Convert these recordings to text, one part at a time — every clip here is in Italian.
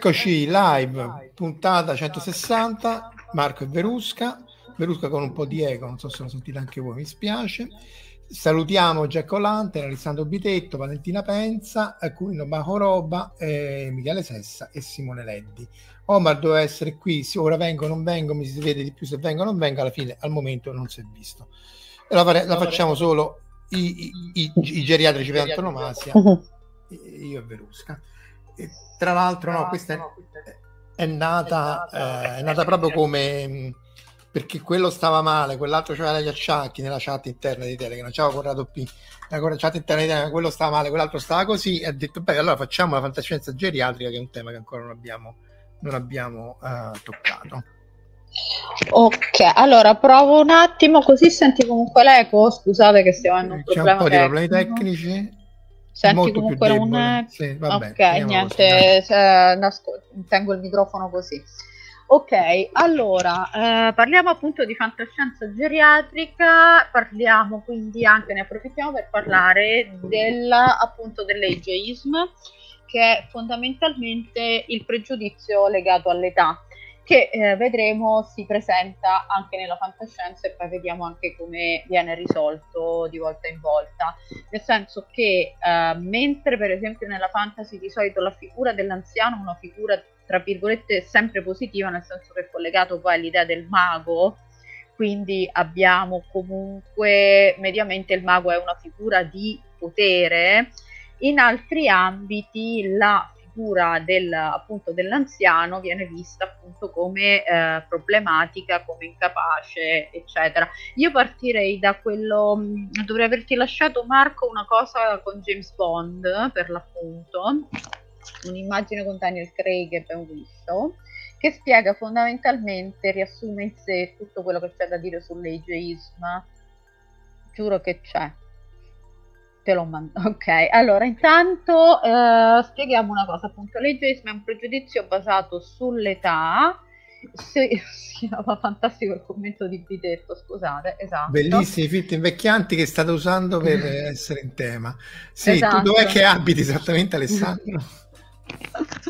Eccoci live, puntata 160, Marco e Verusca, Verusca con un po' di eco, non so se lo sentite anche voi, mi spiace. Salutiamo Giacomo Lante, Alessandro Bitetto, Valentina Penza, Cunino Bacoroba, eh, Michele Sessa e Simone Leddi. Omar doveva essere qui, se ora vengo o non vengo, mi si vede di più se vengo o non vengo, alla fine al momento non si è visto. E la, la facciamo solo i, i, i, i geriatrici per antonomasia, io e Verusca. Tra l'altro, no, questa è, è, nata, eh, è nata proprio come perché quello stava male, quell'altro c'aveva gli acciacchi nella chat interna di Telegram. Ciao Corrado P. La chat interna di Telegram, quello stava male, quell'altro stava così. E ha detto: Beh, allora facciamo la fantascienza geriatrica, che è un tema che ancora non abbiamo, non abbiamo uh, toccato. Ok, allora provo un attimo, così senti comunque l'eco. Scusate che stiamo avendo un C'è un po' di problemi tecnici. Senti comunque un... Sì, vabbè, ok, niente, eh, nasco- tengo il microfono così. Ok, allora eh, parliamo appunto di fantascienza geriatrica, parliamo quindi anche, ne approfittiamo per parlare del, appunto dell'ageism, che è fondamentalmente il pregiudizio legato all'età che eh, vedremo si presenta anche nella fantascienza e poi vediamo anche come viene risolto di volta in volta. Nel senso che eh, mentre per esempio nella fantasy di solito la figura dell'anziano è una figura tra virgolette sempre positiva, nel senso che è collegato poi all'idea del mago, quindi abbiamo comunque mediamente il mago è una figura di potere. In altri ambiti la figura del, appunto, dell'anziano viene vista appunto come eh, problematica, come incapace, eccetera. Io partirei da quello, mm, dovrei averti lasciato Marco una cosa con James Bond per l'appunto, un'immagine con Daniel Craig che abbiamo visto che spiega fondamentalmente, riassume in sé tutto quello che c'è da dire sull'ageism. Giuro che c'è te l'ho mandato. Ok, allora intanto eh, spieghiamo una cosa, appunto, l'ageismo è un pregiudizio basato sull'età. Sì, va fantastico il commento di Bitetto, scusate, esatto. Bellissimi fitti invecchianti che state usando per essere in tema. Sì, Esatto. tu dov'è che abiti esattamente Alessandro?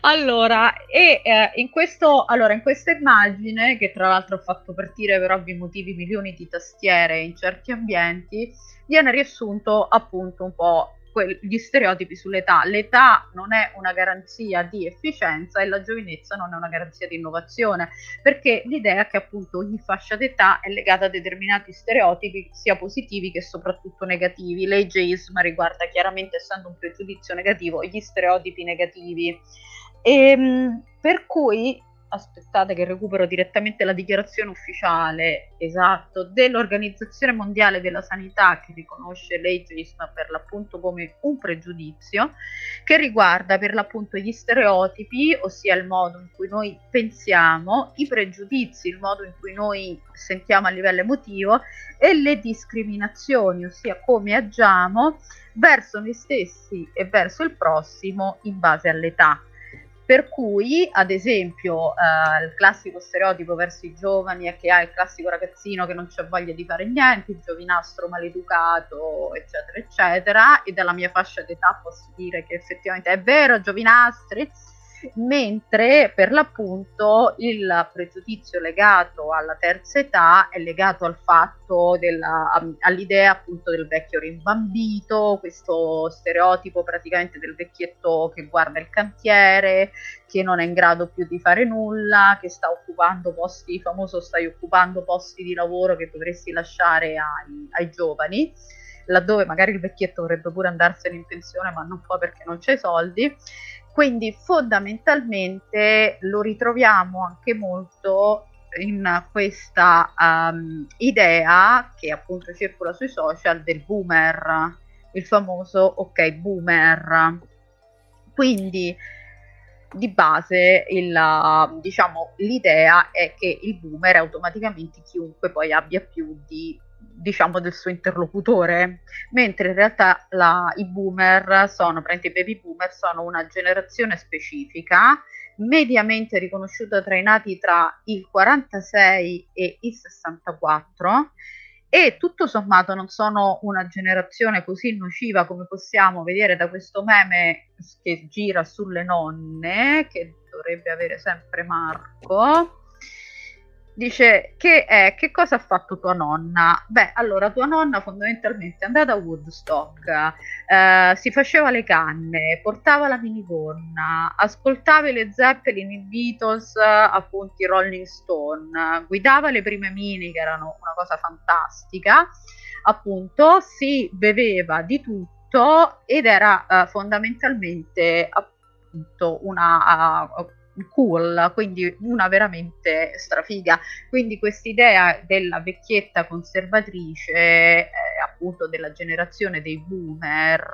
Allora, e eh, in, questo, allora, in questa immagine, che tra l'altro ho fatto partire per ovvi motivi milioni di tastiere in certi ambienti, viene riassunto appunto un po' que- gli stereotipi sull'età. L'età non è una garanzia di efficienza e la giovinezza non è una garanzia di innovazione, perché l'idea è che appunto ogni fascia d'età è legata a determinati stereotipi, sia positivi che soprattutto negativi. L'ageism riguarda chiaramente, essendo un pregiudizio negativo, gli stereotipi negativi. E, per cui aspettate che recupero direttamente la dichiarazione ufficiale esatto dell'Organizzazione Mondiale della Sanità che riconosce l'ageism per l'appunto come un pregiudizio che riguarda per l'appunto gli stereotipi, ossia il modo in cui noi pensiamo, i pregiudizi, il modo in cui noi sentiamo a livello emotivo e le discriminazioni, ossia come agiamo verso noi stessi e verso il prossimo in base all'età. Per cui, ad esempio, eh, il classico stereotipo verso i giovani è che ha il classico ragazzino che non c'ha voglia di fare niente, il giovinastro maleducato, eccetera, eccetera. E dalla mia fascia d'età posso dire che effettivamente è vero, giovinastri. Mentre per l'appunto il pregiudizio legato alla terza età è legato al fatto della, all'idea appunto del vecchio rimbambito, questo stereotipo praticamente del vecchietto che guarda il cantiere, che non è in grado più di fare nulla, che sta occupando posti, famoso stai occupando posti di lavoro che dovresti lasciare ai, ai giovani. laddove magari il vecchietto vorrebbe pure andarsene in pensione ma non può perché non c'è soldi. Quindi fondamentalmente lo ritroviamo anche molto in questa um, idea che appunto circola sui social del boomer, il famoso ok boomer. Quindi di base il, diciamo, l'idea è che il boomer è automaticamente chiunque poi abbia più di diciamo del suo interlocutore, mentre in realtà la, i boomer sono, i baby boomer sono una generazione specifica mediamente riconosciuta tra i nati tra il 46 e il 64 e tutto sommato non sono una generazione così nociva come possiamo vedere da questo meme che gira sulle nonne, che dovrebbe avere sempre Marco. Dice che, è, che cosa ha fatto tua nonna? Beh, allora tua nonna fondamentalmente è andata a Woodstock, eh, si faceva le canne, portava la minigonna, ascoltava le Zeppelin, i Beatles, appunto i Rolling Stone, guidava le prime mini che erano una cosa fantastica, appunto si beveva di tutto ed era uh, fondamentalmente appunto una... Uh, cool, quindi una veramente strafiga. Quindi quest'idea della vecchietta conservatrice, eh, appunto della generazione dei boomer,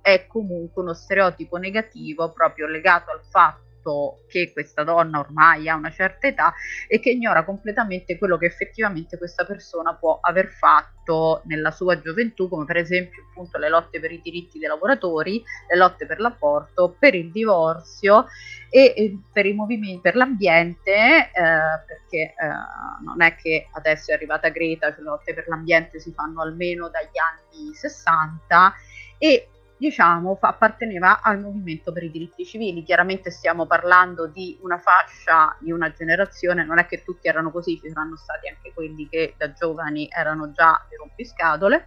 è comunque uno stereotipo negativo proprio legato al fatto fatto che questa donna ormai ha una certa età e che ignora completamente quello che effettivamente questa persona può aver fatto nella sua gioventù, come per esempio appunto le lotte per i diritti dei lavoratori, le lotte per l'aborto, per il divorzio e per i movimenti per l'ambiente, eh, perché eh, non è che adesso è arrivata Greta, cioè le lotte per l'ambiente si fanno almeno dagli anni 60 e diciamo, fa, apparteneva al movimento per i diritti civili. Chiaramente stiamo parlando di una fascia, di una generazione, non è che tutti erano così, ci saranno stati anche quelli che da giovani erano già dei rompiscatole.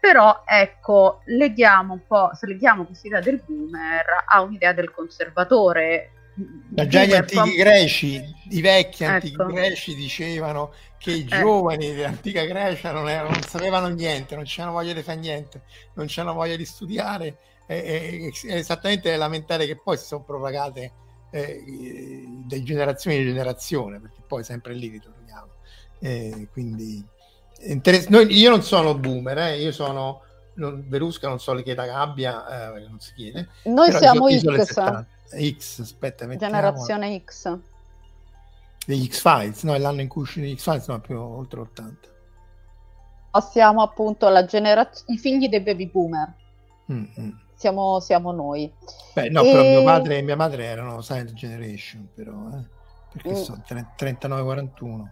Però ecco, leghiamo un po', se leghiamo questa idea del boomer a un'idea del conservatore, da già gli antichi greci, i vecchi ecco. antichi greci dicevano che i eh. giovani dell'antica Grecia non, erano, non sapevano niente, non c'erano voglia di fare niente, non c'erano voglia di studiare, e, e, esattamente lamentare che poi si sono propagate eh, da generazione in generazione, perché poi sempre lì ritorniamo. Eh, quindi interess- noi, io non sono boomer, eh, io sono non, Verusca, non so che età abbia, eh, non si chiede. Noi siamo X. X, aspetta, mettiamo... Generazione X. Degli X-Files, no, è l'anno in cui uscì gli X-Files, no, più oltre 80. Siamo appunto la generazione, i figli dei baby boomer. Mm-hmm. Siamo, siamo, noi. Beh, no, e... però mio padre e mia madre erano Silent Generation, però, eh? perché mm. sono 39-41.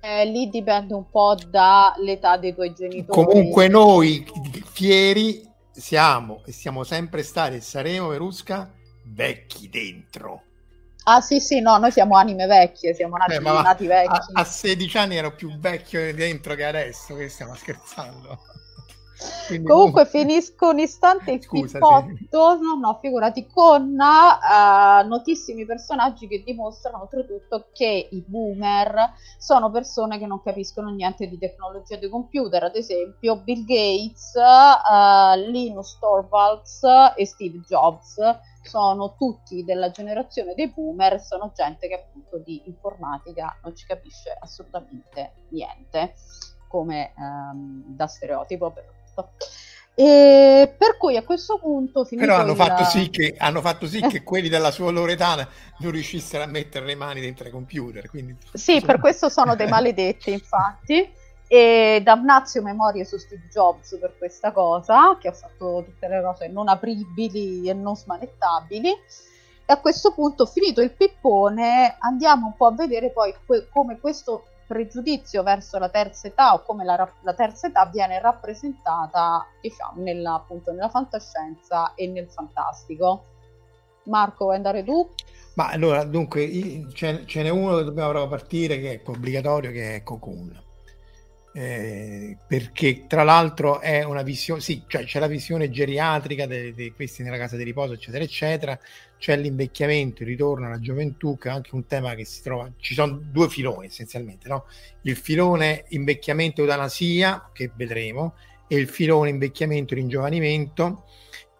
Eh, lì dipende un po' dall'età dei tuoi genitori. Comunque noi fieri siamo e siamo sempre stati e saremo Verusca vecchi dentro. Ah sì sì, no, noi siamo anime vecchie, siamo nati, eh, nati vecchi. A, a, 16 anni ero più vecchio dentro che adesso, che stiamo scherzando. Quindi, Comunque uh, finisco un istante il scusa, pippotto, sì. no, no, figurati, con uh, notissimi personaggi che dimostrano oltretutto che i boomer sono persone che non capiscono niente di tecnologia dei computer, ad esempio Bill Gates, uh, Linus Torvalds e Steve Jobs sono tutti della generazione dei boomer, sono gente che appunto di informatica non ci capisce assolutamente niente, come um, da stereotipo però Esatto. E per cui a questo punto però hanno, il... fatto sì che, hanno fatto sì che quelli della sua Loredana non riuscissero a mettere le mani dentro i computer quindi... sì per questo sono dei maledetti infatti e damnazio memorie su Steve Jobs per questa cosa che ha fatto tutte le cose non apribili e non smanettabili e a questo punto finito il pippone andiamo un po' a vedere poi que- come questo pregiudizio verso la terza età o come la, la terza età viene rappresentata diciamo nella, appunto, nella fantascienza e nel fantastico. Marco, vuoi andare tu? Ma allora, dunque, ce, ce n'è uno che dobbiamo partire che è obbligatorio, che è Cocoon. Eh, perché tra l'altro è una visione, sì, cioè c'è la visione geriatrica di questi nella casa di riposo, eccetera, eccetera, c'è l'invecchiamento, il ritorno alla gioventù, che è anche un tema che si trova, ci sono due filoni essenzialmente, no? il filone invecchiamento e eutanasia, che vedremo, e il filone invecchiamento e ringiovanimento,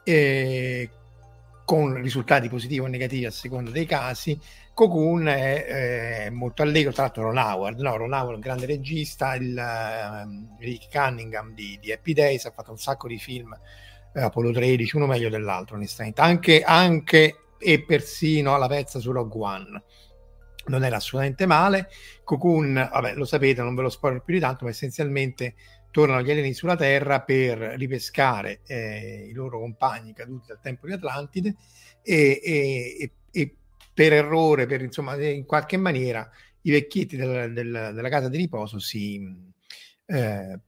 eh, con risultati positivi o negativi a seconda dei casi, Cocoon è, è, molto allegro, tra l'altro Ron Howard, no? Ron Howard, un grande regista, il uh, Rick Cunningham di, di, Happy Days ha fatto un sacco di film, uh, Apollo 13, uno meglio dell'altro onestamente, anche, anche e persino alla pezza su Rogue One. Non era assolutamente male. Cocoon, vabbè, lo sapete, non ve lo spoiler più di tanto, ma essenzialmente tornano gli alieni sulla Terra per ripescare eh, i loro compagni caduti dal tempo di Atlantide e, e, e per errore, per insomma, in qualche maniera, i vecchietti del, del, della casa di riposo si eh,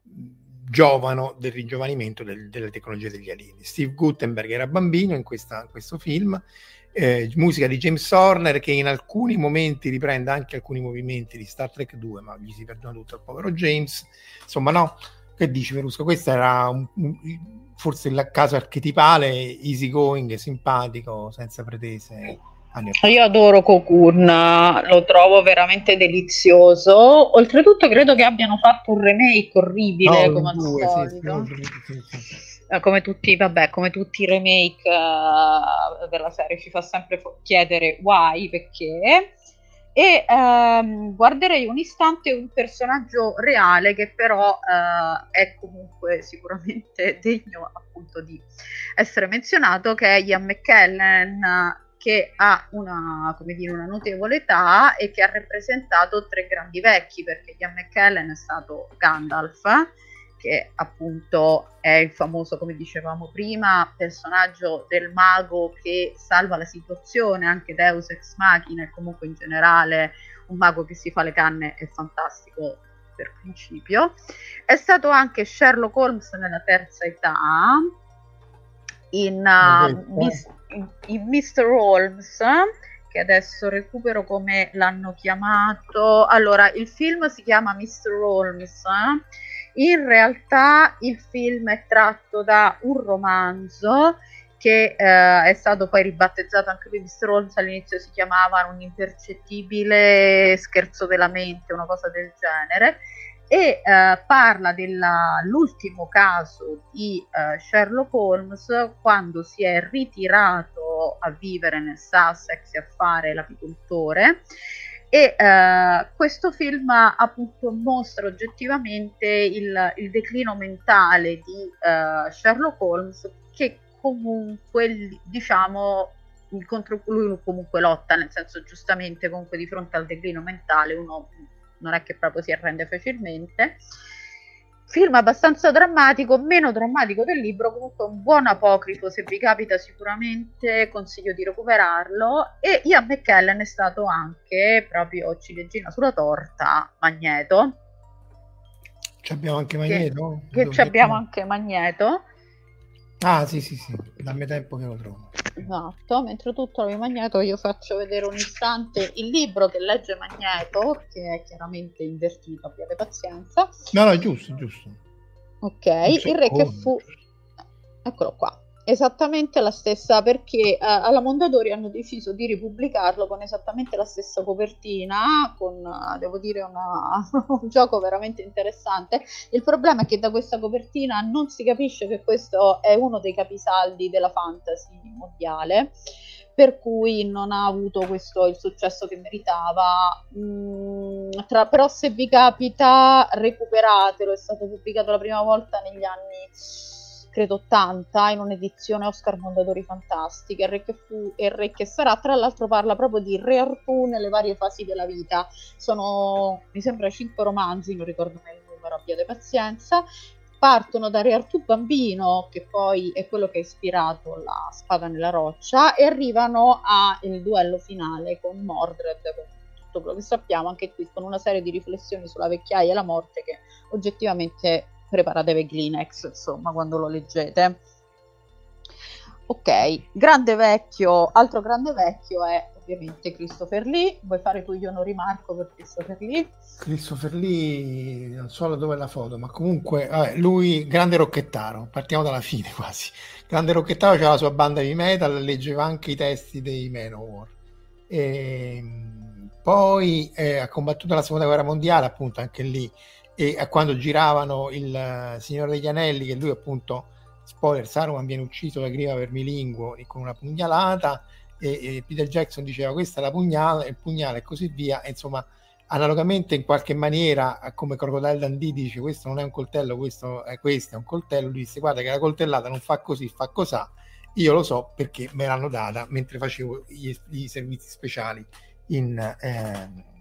giovano del ringiovanimento del, delle tecnologie degli alieni. Steve Gutenberg era bambino in, questa, in questo film, eh, musica di James Horner che in alcuni momenti riprende anche alcuni movimenti di Star Trek 2, ma gli si perdona tutto al povero James. Insomma, no, che dici Verusca? Questo era un, un, forse il caso archetipale, easy going, simpatico, senza pretese io adoro Cocoon, lo trovo veramente delizioso. Oltretutto, credo che abbiano fatto un remake orribile no, come al solito. Sì, sì, sì, eh, come tutti, vabbè, come tutti i remake uh, della serie, ci fa sempre chiedere why, perché. E um, guarderei un istante un personaggio reale che però uh, è comunque sicuramente degno appunto di essere menzionato, che è Ian McKellen che ha una, dire, una, notevole età e che ha rappresentato tre grandi vecchi, perché Ian McKellen è stato Gandalf, che appunto è il famoso, come dicevamo prima, personaggio del mago che salva la situazione, anche Deus Ex Machina e comunque in generale un mago che si fa le canne è fantastico per principio. È stato anche Sherlock Holmes nella terza età, in uh, in Mr. Holmes che adesso recupero come l'hanno chiamato. Allora, il film si chiama Mr. Holmes. In realtà il film è tratto da un romanzo che eh, è stato poi ribattezzato anche per Mr. Holmes all'inizio si chiamava un impercettibile scherzo della mente, una cosa del genere e eh, parla dell'ultimo caso di eh, Sherlock Holmes quando si è ritirato a vivere nel Sussex e a fare l'apicoltore. E eh, questo film appunto mostra oggettivamente il, il declino mentale di uh, Sherlock Holmes che comunque diciamo contro lui comunque lotta nel senso giustamente comunque di fronte al declino mentale uno non è che proprio si arrende facilmente. Film abbastanza drammatico, meno drammatico del libro, comunque un buon apocrifo, se vi capita sicuramente consiglio di recuperarlo. E Ian McKellen è stato anche, proprio ciliegina sulla torta, Magneto. Ci abbiamo anche Magneto? Che, che abbiamo anche Magneto. Ah, sì, sì, sì, dammi tempo che lo trovo. Esatto, mentre tu trovi Magneto io faccio vedere un istante il libro che legge Magneto, che è chiaramente invertito, abbiate pazienza. No, no, è giusto, giusto. Ok, il re che fu... Eccolo qua esattamente la stessa perché eh, alla Mondadori hanno deciso di ripubblicarlo con esattamente la stessa copertina con uh, devo dire una, un gioco veramente interessante il problema è che da questa copertina non si capisce che questo è uno dei capisaldi della fantasy mondiale per cui non ha avuto questo il successo che meritava. Mm, tra, però se vi capita recuperatelo, è stato pubblicato la prima volta negli anni credo 80 in un'edizione Oscar Mondadori Fantastica il re che fu e il re che sarà. Tra l'altro parla proprio di Re Artù nelle varie fasi della vita. Sono mi sembra 5 romanzi non ricordo mai il numero abbiate pazienza. Partono da Re Artù bambino che poi è quello che ha ispirato la spada nella roccia e arrivano al duello finale con Mordred con tutto quello che sappiamo anche qui con una serie di riflessioni sulla vecchiaia e la morte che oggettivamente preparatevi Kleenex, insomma, quando lo leggete. Ok, grande vecchio, altro grande vecchio è ovviamente Christopher Lee. Vuoi fare tu gli onori Marco per Christopher Lee? Christopher Lee, non so dove è la foto, ma comunque vabbè, lui, grande rocchettaro, partiamo dalla fine quasi. Grande rocchettaro, c'era la sua banda di metal, leggeva anche i testi dei Manowar. E, ehm, poi eh, ha combattuto la seconda guerra mondiale, appunto anche lì, e quando giravano il Signore degli Anelli, che lui appunto, spoiler, Saruman viene ucciso da Griva Vermilinguo con una pugnalata, e, e, Peter Jackson diceva questa è la pugnale, il pugnale e così via, e insomma analogamente in qualche maniera come Crocodile Dundee dice questo non è un coltello, questo è, questo è un coltello, lui disse guarda che la coltellata non fa così, fa cosà, io lo so perché me l'hanno data mentre facevo gli servizi speciali in, eh,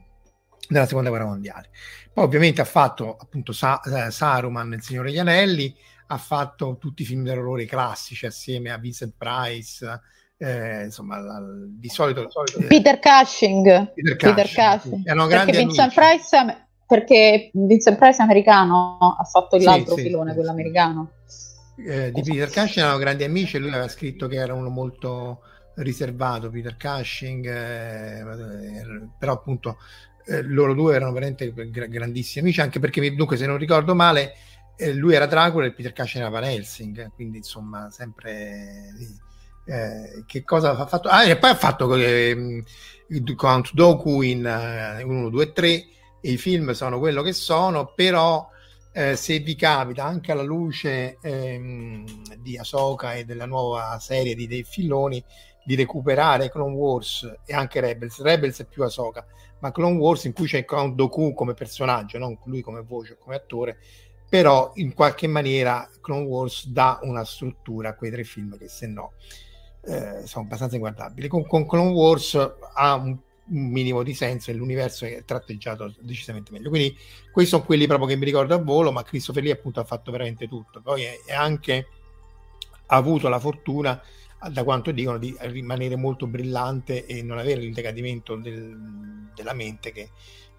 nella seconda guerra mondiale. Poi ovviamente ha fatto appunto Sa- eh, Saruman, il Signore degli Anelli, ha fatto tutti i film d'orrore classici assieme a Vincent Price, eh, insomma, la, di solito eh, Peter Cushing, Peter Cushing, Peter Cushing. perché Vincent Price, perché Vincent Price americano ha fatto l'altro sì, filone, sì, quello sì. americano. Eh, di Peter Cushing erano grandi amici e lui aveva scritto che era uno molto riservato, Peter Cushing, eh, però appunto eh, loro due erano veramente grandissimi amici, anche perché dunque se non ricordo male eh, lui era Dracula e Peter Cushing era Van Helsing, quindi insomma sempre eh, che cosa ha fatto? Ah, e poi ha fatto eh, Count Doku in uh, 1, 2, 3 e i film sono quello che sono, però eh, se vi capita anche alla luce ehm, di Ahsoka e della nuova serie di dei Filloni di recuperare Clone Wars e anche Rebels, Rebels è più Ahsoka, ma Clone Wars in cui c'è Count Doku come personaggio, non lui come voce o come attore, però in qualche maniera Clone Wars dà una struttura a quei tre film che se no eh, sono abbastanza inguardabili. Con, con Clone Wars ha un, un, minimo di senso e l'universo è tratteggiato decisamente meglio. Quindi questi sono quelli proprio che mi ricordo a volo, ma Christopher Lee appunto ha fatto veramente tutto. Poi è, è anche ha avuto la fortuna da quanto dicono di rimanere molto brillante e non avere il decadimento del, della mente che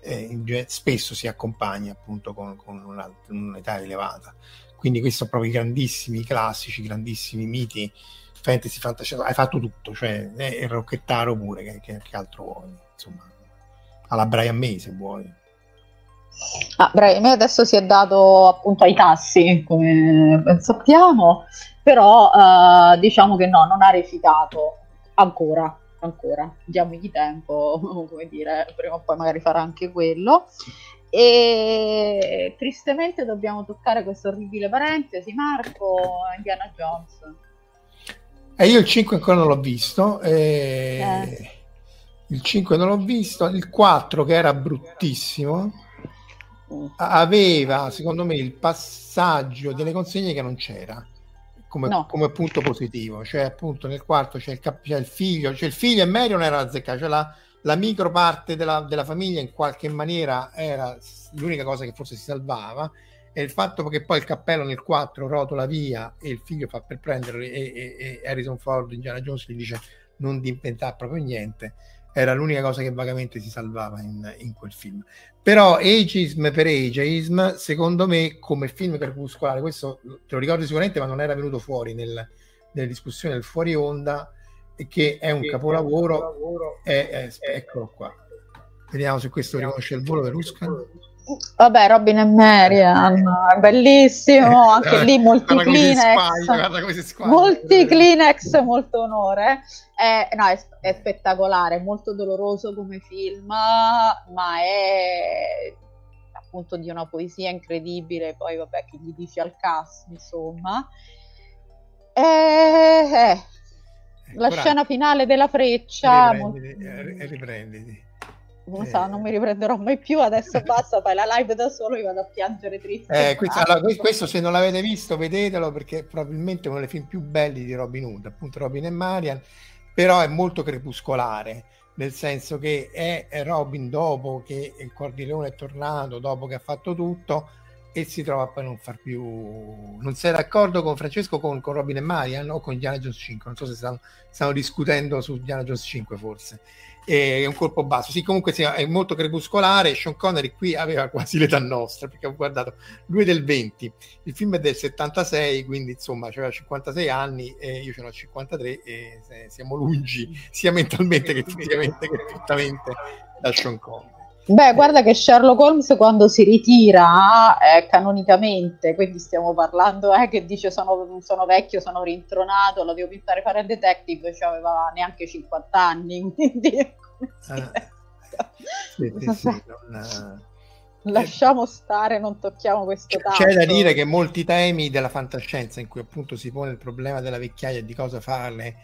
eh, spesso si accompagna appunto con, con una, un'età elevata quindi questi sono proprio i grandissimi classici grandissimi miti fantasy, fantascienza, hai fatto tutto, cioè è il rocchettaro pure, che, che, che, altro vuoi, insomma, alla Brian May se vuoi. Ah, Brian May adesso si è dato appunto ai tassi, come sappiamo, però uh, diciamo che no, non ha recitato ancora, ancora, diamogli tempo, come dire, prima o poi magari farà anche quello. E tristemente dobbiamo toccare questa orribile parentesi, Marco, Indiana Jones. E io il 5 ancora non l'ho visto. E... Eh. Il 5 non l'ho visto. Il 4 che era bruttissimo mm. aveva secondo me il passaggio delle consegne che non c'era come, no. come punto positivo cioè appunto nel quarto c'è il, cap- c'è il figlio cioè il figlio e Mary non era azzeccato cioè la, la micro parte della, della famiglia in qualche maniera era l'unica cosa che forse si salvava e il fatto che poi il cappello nel 4 rotola via e il figlio fa per prenderlo e, e, e Harrison Ford, Indiana Jones, gli dice non di inventare proprio niente, era l'unica cosa che vagamente si salvava in, in quel film. Però Ageism per Ageism, secondo me, come film crepuscolare, questo te lo ricordi sicuramente, ma non era venuto fuori nel, nelle discussioni del fuori onda, che è un capolavoro, è, capolavoro è, è, eccolo qua. Vediamo se questo riconosce il volo Veruscan. Vabbè, Robin e Marian, è bellissimo, anche lì molti Kleenex, spaglia, molti Kleenex, molto onore. È, no, è, è, spettacolare, molto doloroso come film, ma è appunto di una poesia incredibile, poi vabbè che gli dici al cast, insomma. E, eh, la scena finale della freccia... Riprenditi, molto... riprenditi non so, non mi riprenderò mai più, adesso basta, fai la live da solo, io vado a piangere triste. Eh, questo, allora, questo, se non l'avete visto vedetelo perché è probabilmente uno dei film più belli di Robin Hood, appunto Robin e Marian, però è molto crepuscolare, nel senso che è Robin dopo che il Cordileone è tornato, dopo che ha fatto tutto, e si trova poi a non far più non sei d'accordo con Francesco con, con Robin e Marian o con Diana Jones 5 non so se stanno, stanno discutendo su Diana Jones 5 forse è un colpo basso. Sì comunque sì, è molto crepuscolare. Sean Connery qui aveva quasi l'età nostra perché ho guardato lui è del 20 il film è del 76 quindi insomma aveva 56 anni e io ce n'ho 53 e siamo lungi sia mentalmente che fisicamente che fittamente da Sean Connery Beh, guarda che Sherlock Holmes quando si ritira eh, canonicamente, quindi stiamo parlando eh, che dice sono, sono, vecchio, sono rintronato, lo devo pintare fare il detective, cioè aveva neanche 50 anni, quindi... Eh, sì, sì, sì, non, eh, Lasciamo stare, non tocchiamo questo tasto. C'è da dire che molti temi della fantascienza in cui appunto si pone il problema della vecchiaia e di cosa farle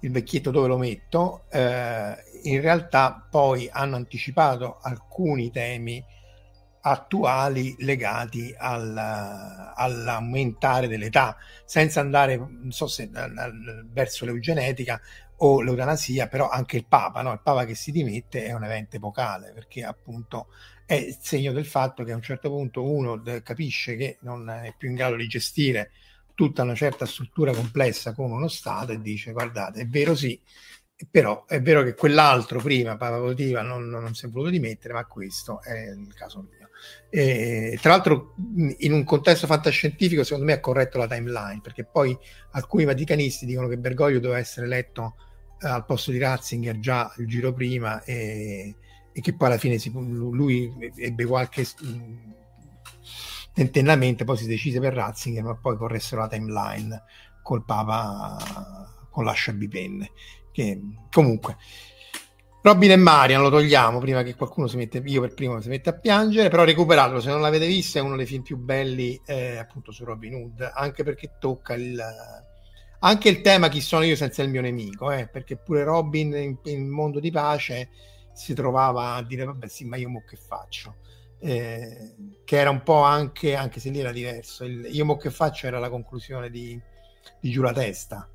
il vecchietto dove lo metto, eh, in realtà poi hanno anticipato alcuni temi attuali legati al, all'aumentare dell'età, senza andare, non so se verso l'eugenetica o l'eutanasia, però anche il Papa, no? il Papa che si dimette è un evento epocale, perché appunto è segno del fatto che a un certo punto uno capisce che non è più in grado di gestire tutta una certa struttura complessa come uno Stato e dice guardate è vero sì, però è vero che quell'altro prima, Papa Votiva, non, non, si è voluto dimettere, ma questo è il caso mio. E, tra l'altro in un contesto fantascientifico secondo me ha corretto la timeline, perché poi alcuni vaticanisti dicono che Bergoglio doveva essere eletto eh, al posto di Ratzinger già il giro prima e, e che poi alla fine si, lui ebbe qualche tentennamente poi si decise per Ratzinger, ma poi corressero la timeline col Papa con l'ascia bipenne. Che comunque. Robin e Marian lo togliamo prima che qualcuno si mette, io per primo si mette a piangere, però recuperatelo se non l'avete visto, è uno dei film più belli eh, appunto su Robin Hood, anche perché tocca il, anche il tema chi sono io senza il mio nemico, eh, perché pure Robin in, in mondo di pace si trovava a dire vabbè sì ma io mo che faccio eh, che era un po' anche, anche se lì era diverso. Il, io mo che faccio era la conclusione di, di Giù la testa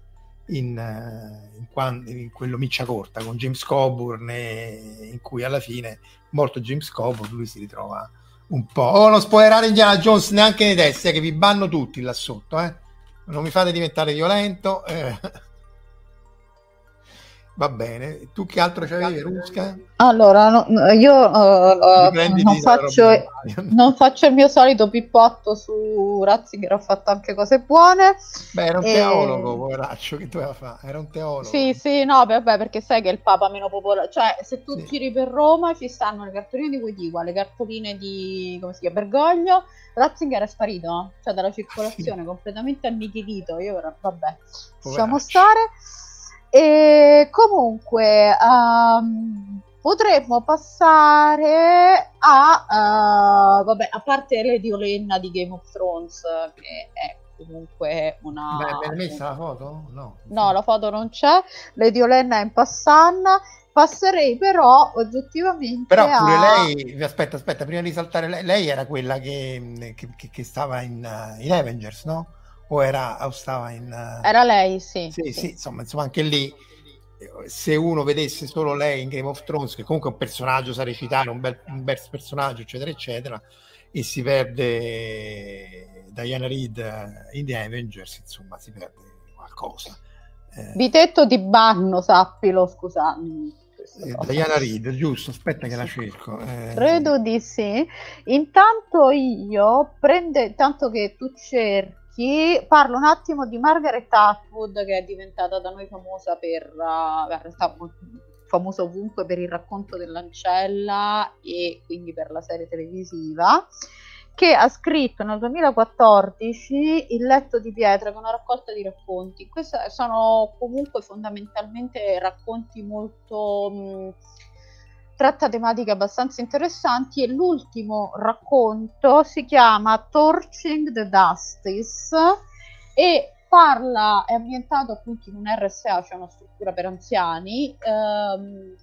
in, eh, in, quando, in, quello miccia corta con James Coburn e, in cui alla fine morto James Coburn lui si ritrova un po' oh non spoilerare Indiana Jones neanche nei testi eh, che vi banno tutti là sotto eh. non mi fate diventare violento eh. Va bene, tu che altro c'avevi, Rusca? Allora, no, io uh, non, faccio, non, faccio, il mio solito pippotto su Ratzinger, ho fatto anche cose buone. Beh, era un e... teologo, poveraccio, che doveva fare? Era un teologo. Sì, sì, no, vabbè, perché sai che è il papa meno popolare, cioè se tu sì. giri per Roma ci stanno le cartoline di Guidigua, le cartoline di, come si chiama, Bergoglio, Ratzinger è sparito, cioè dalla circolazione, sì. completamente annichilito, io vabbè, lasciamo stare. E comunque um, potremmo passare a, uh, vabbè, a parte Lady Olenna di Game of Thrones, che è comunque una... Beh, ben messa la foto? No. No, la foto non c'è. Lady Olenna è in passanna. Passerei però oggettivamente Però pure a... lei, aspetta, aspetta, prima di saltare, lei, lei era quella che, che, che stava in, in Avengers, no? O, era, o stava in... Uh... Era lei, sì. Sì, sì. sì insomma, insomma, anche lì se uno vedesse solo lei in Game of Thrones, che comunque è un personaggio sa recitare, un bel, un bel personaggio, eccetera, eccetera, e si perde Diana Reed in The Avengers, insomma, si perde qualcosa. Eh, Bitetto di Banno, sappilo, scusami. Eh, Diana Reed, giusto? Aspetta che la cerco. Eh... Credo di sì. Intanto io prende, tanto che tu cerchi Zacchi, parlo un attimo di Margaret Atwood che è diventata da noi famosa per, uh, in realtà famosa ovunque per il racconto dell'ancella e quindi per la serie televisiva che ha scritto nel 2014 Il letto di pietra, che è una raccolta di racconti. Questi sono comunque fondamentalmente racconti molto mh, tratta tematiche abbastanza interessanti e l'ultimo racconto si chiama Torching the Dusties e parla, è ambientato appunto in un RSA, cioè una struttura per anziani, ehm,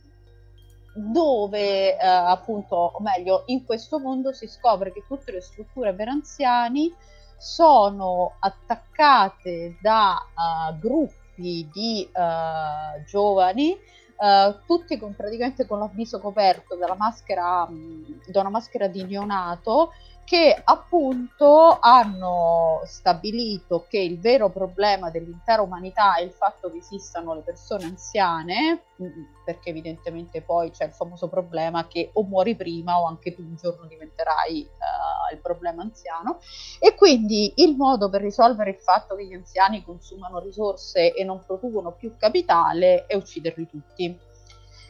dove eh, appunto, o meglio, in questo mondo si scopre che tutte le strutture per anziani sono attaccate da uh, gruppi di uh, giovani Uh, tutti con, praticamente con l'avviso coperto dalla maschera, mh, da una maschera di neonato che appunto hanno stabilito che il vero problema dell'intera umanità è il fatto che esistano le persone anziane, mm, perché evidentemente poi c'è il famoso problema che o muori prima o anche tu un giorno diventerai uh, il problema anziano e quindi il modo per risolvere il fatto che gli anziani consumano risorse e non producono più capitale è ucciderli tutti.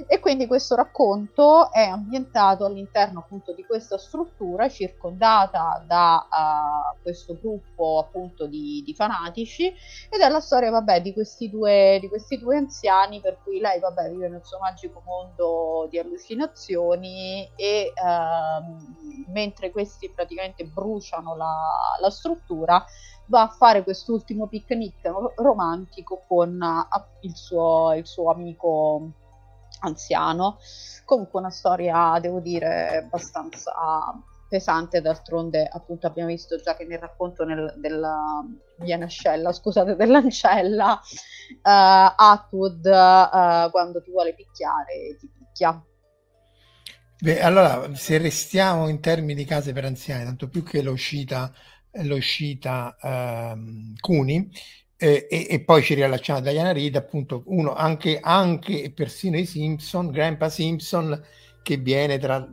E quindi questo racconto è ambientato all'interno appunto di questa struttura circondata da uh, questo gruppo appunto di, di, fanatici. Ed è la storia vabbè di questi, due, di questi due anziani per cui lei vabbè vive nel suo magico mondo di allucinazioni e uh, mentre questi praticamente bruciano la, la struttura va a fare quest'ultimo picnic romantico con uh, il, suo, il suo amico anziano. Comunque una storia, devo dire, abbastanza pesante, d'altronde appunto abbiamo visto già che nel racconto nel, della Vianascella, scusate, dell'ancella, uh, Atwood uh, quando ti vuole picchiare ti picchia. Beh, allora, se restiamo in termini di case per anziani, tanto più che l'uscita, l'uscita um, Cuni, eh, e, e, poi ci riallacciamo a Diana Reed, appunto, uno anche, anche persino i Simpson, Grandpa Simpson, che viene tra,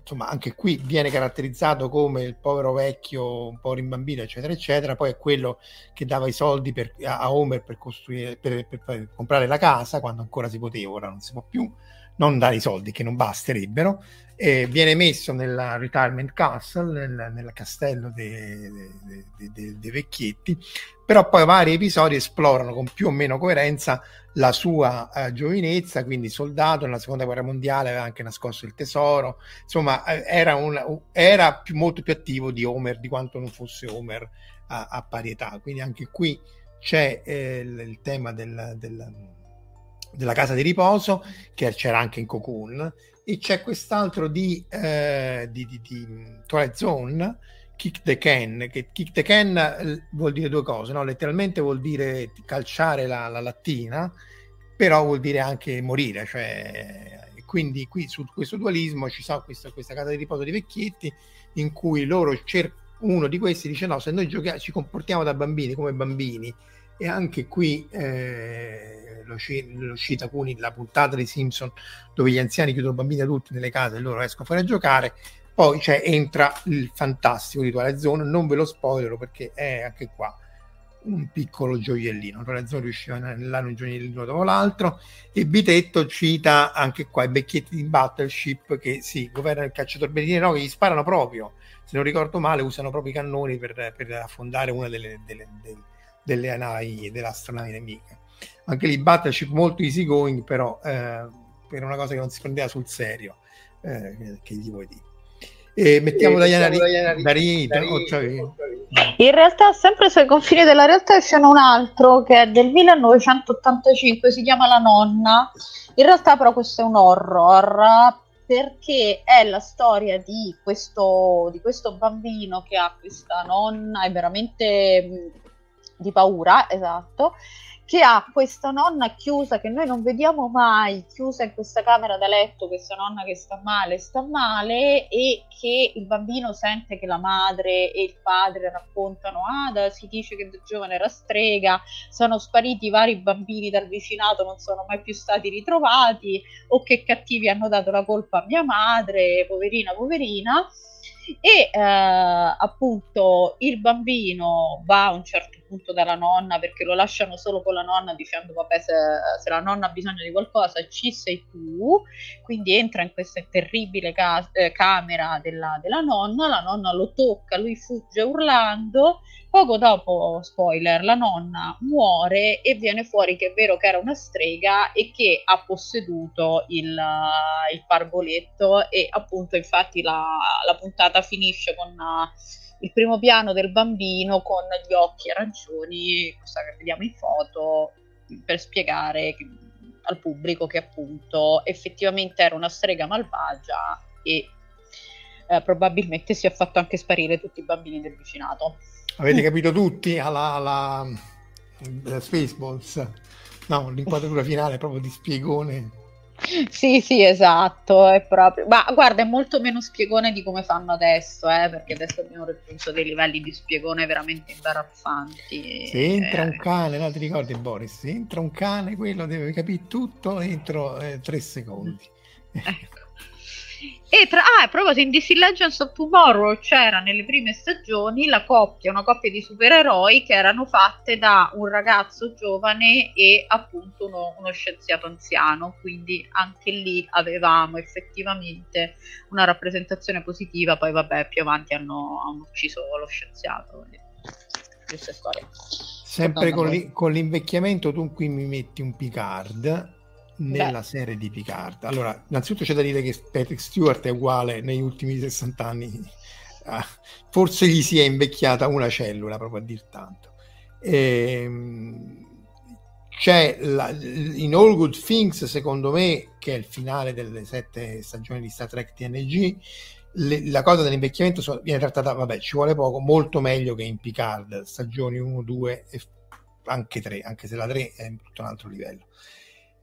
insomma, anche qui viene caratterizzato come il povero vecchio, un po' rimbambito, eccetera, eccetera. Poi è quello che dava i soldi per, a, Homer per, costruire, per, per, per, comprare la casa, quando ancora si poteva, ora non si può più, non dare i soldi che non basterebbero. Eh, viene messo nella retirement castle, nel, nel castello dei de, de, de, vecchietti, però poi vari episodi esplorano con più o meno coerenza la sua uh, giovinezza, quindi soldato nella seconda guerra mondiale aveva anche nascosto il tesoro, insomma eh, era, un, era più, molto più attivo di Homer, di quanto non fosse Homer a, a pari età, quindi anche qui c'è eh, il, il, tema del, del, della casa di riposo, che c'era anche in Cocoon, e c'è quest'altro di, eh, di, di, di Twilight Zone, kick the can, che kick the can vuol dire due cose, no? letteralmente vuol dire calciare la, la lattina, però vuol dire anche morire, cioè, quindi qui su questo dualismo ci sono questa, questa casa di riposo di vecchietti in cui loro cer- uno di questi dice no, se noi giochiamo, ci comportiamo da bambini come bambini e anche qui eh, lo, cita Cuni, la puntata di Simpson dove gli anziani chiudono bambini adulti nelle case e loro escono fuori a giocare. Poi cioè, entra il fantastico di Twilight Zone, non ve lo spoilerò perché è anche qua un piccolo gioiellino. Twilight Zone riusciva nell'anno un gioiellino dopo l'altro. E Bitetto cita anche qua i becchietti di Battleship che si sì, governano il cacciatore bedini, no, che gli sparano proprio, se non ricordo male, usano proprio i cannoni per, per affondare una delle, delle, delle, delle navi, dell'astronave nemica. Anche lì Battleship molto easy going, però eh, per una cosa che non si prendeva sul serio, eh, che gli vuoi dire. E mettiamo e Diana, Diana Rita, in realtà sempre sui confini della realtà c'è un altro che è del 1985 si chiama La nonna in realtà però questo è un horror perché è la storia di questo, di questo bambino che ha questa nonna è veramente di paura esatto che ha questa nonna chiusa che noi non vediamo mai, chiusa in questa camera da letto, questa nonna che sta male, sta male e che il bambino sente che la madre e il padre raccontano, ah, si dice che da giovane era strega, sono spariti vari bambini dal vicinato, non sono mai più stati ritrovati, o che cattivi hanno dato la colpa a mia madre, poverina, poverina e eh, appunto il bambino va a un certo punto dalla nonna perché lo lasciano solo con la nonna dicendo vabbè se, se la nonna ha bisogno di qualcosa ci sei tu quindi entra in questa terribile ca- eh, camera della, della nonna la nonna lo tocca lui fugge urlando Poco dopo, spoiler, la nonna muore e viene fuori che è vero che era una strega e che ha posseduto il, il parboletto e appunto infatti la, la puntata finisce con uh, il primo piano del bambino con gli occhi arancioni, questa che vediamo in foto, per spiegare al pubblico che appunto effettivamente era una strega malvagia e eh, probabilmente si è fatto anche sparire tutti i bambini del vicinato. Avete capito tutti alla, alla, alla Spaceballs? No, l'inquadratura finale proprio di spiegone. sì, sì, esatto, è proprio... Ma guarda, è molto meno spiegone di come fanno adesso, eh, perché adesso abbiamo raggiunto dei livelli di spiegone veramente imbarazzanti. Se entra eh... un cane, no, ti ricordi Boris, se entra un cane, quello deve capire tutto entro eh, tre secondi. Ecco. E tra, ah, a proposito, in DC Legends of Tomorrow c'era nelle prime stagioni la coppia, una coppia di supereroi che erano fatte da un ragazzo giovane e appunto uno, uno scienziato anziano, quindi anche lì avevamo effettivamente una rappresentazione positiva, poi vabbè più avanti hanno, hanno ucciso lo scienziato. Questa storia. Sempre con, li, con l'invecchiamento tu qui mi metti un Picard nella Beh. serie di Picard. Allora, innanzitutto c'è da dire che Patrick Stewart è uguale negli ultimi 60 anni. Ah, forse gli si è invecchiata una cellula, proprio a dir tanto. Ehm, c'è la, in All Good Things, secondo me, che è il finale delle sette stagioni di Star Trek TNG, le, la cosa dell'invecchiamento so, viene trattata, vabbè, ci vuole poco, molto meglio che in Picard, stagioni 1, 2 e anche 3, anche se la 3 è tutto un altro livello.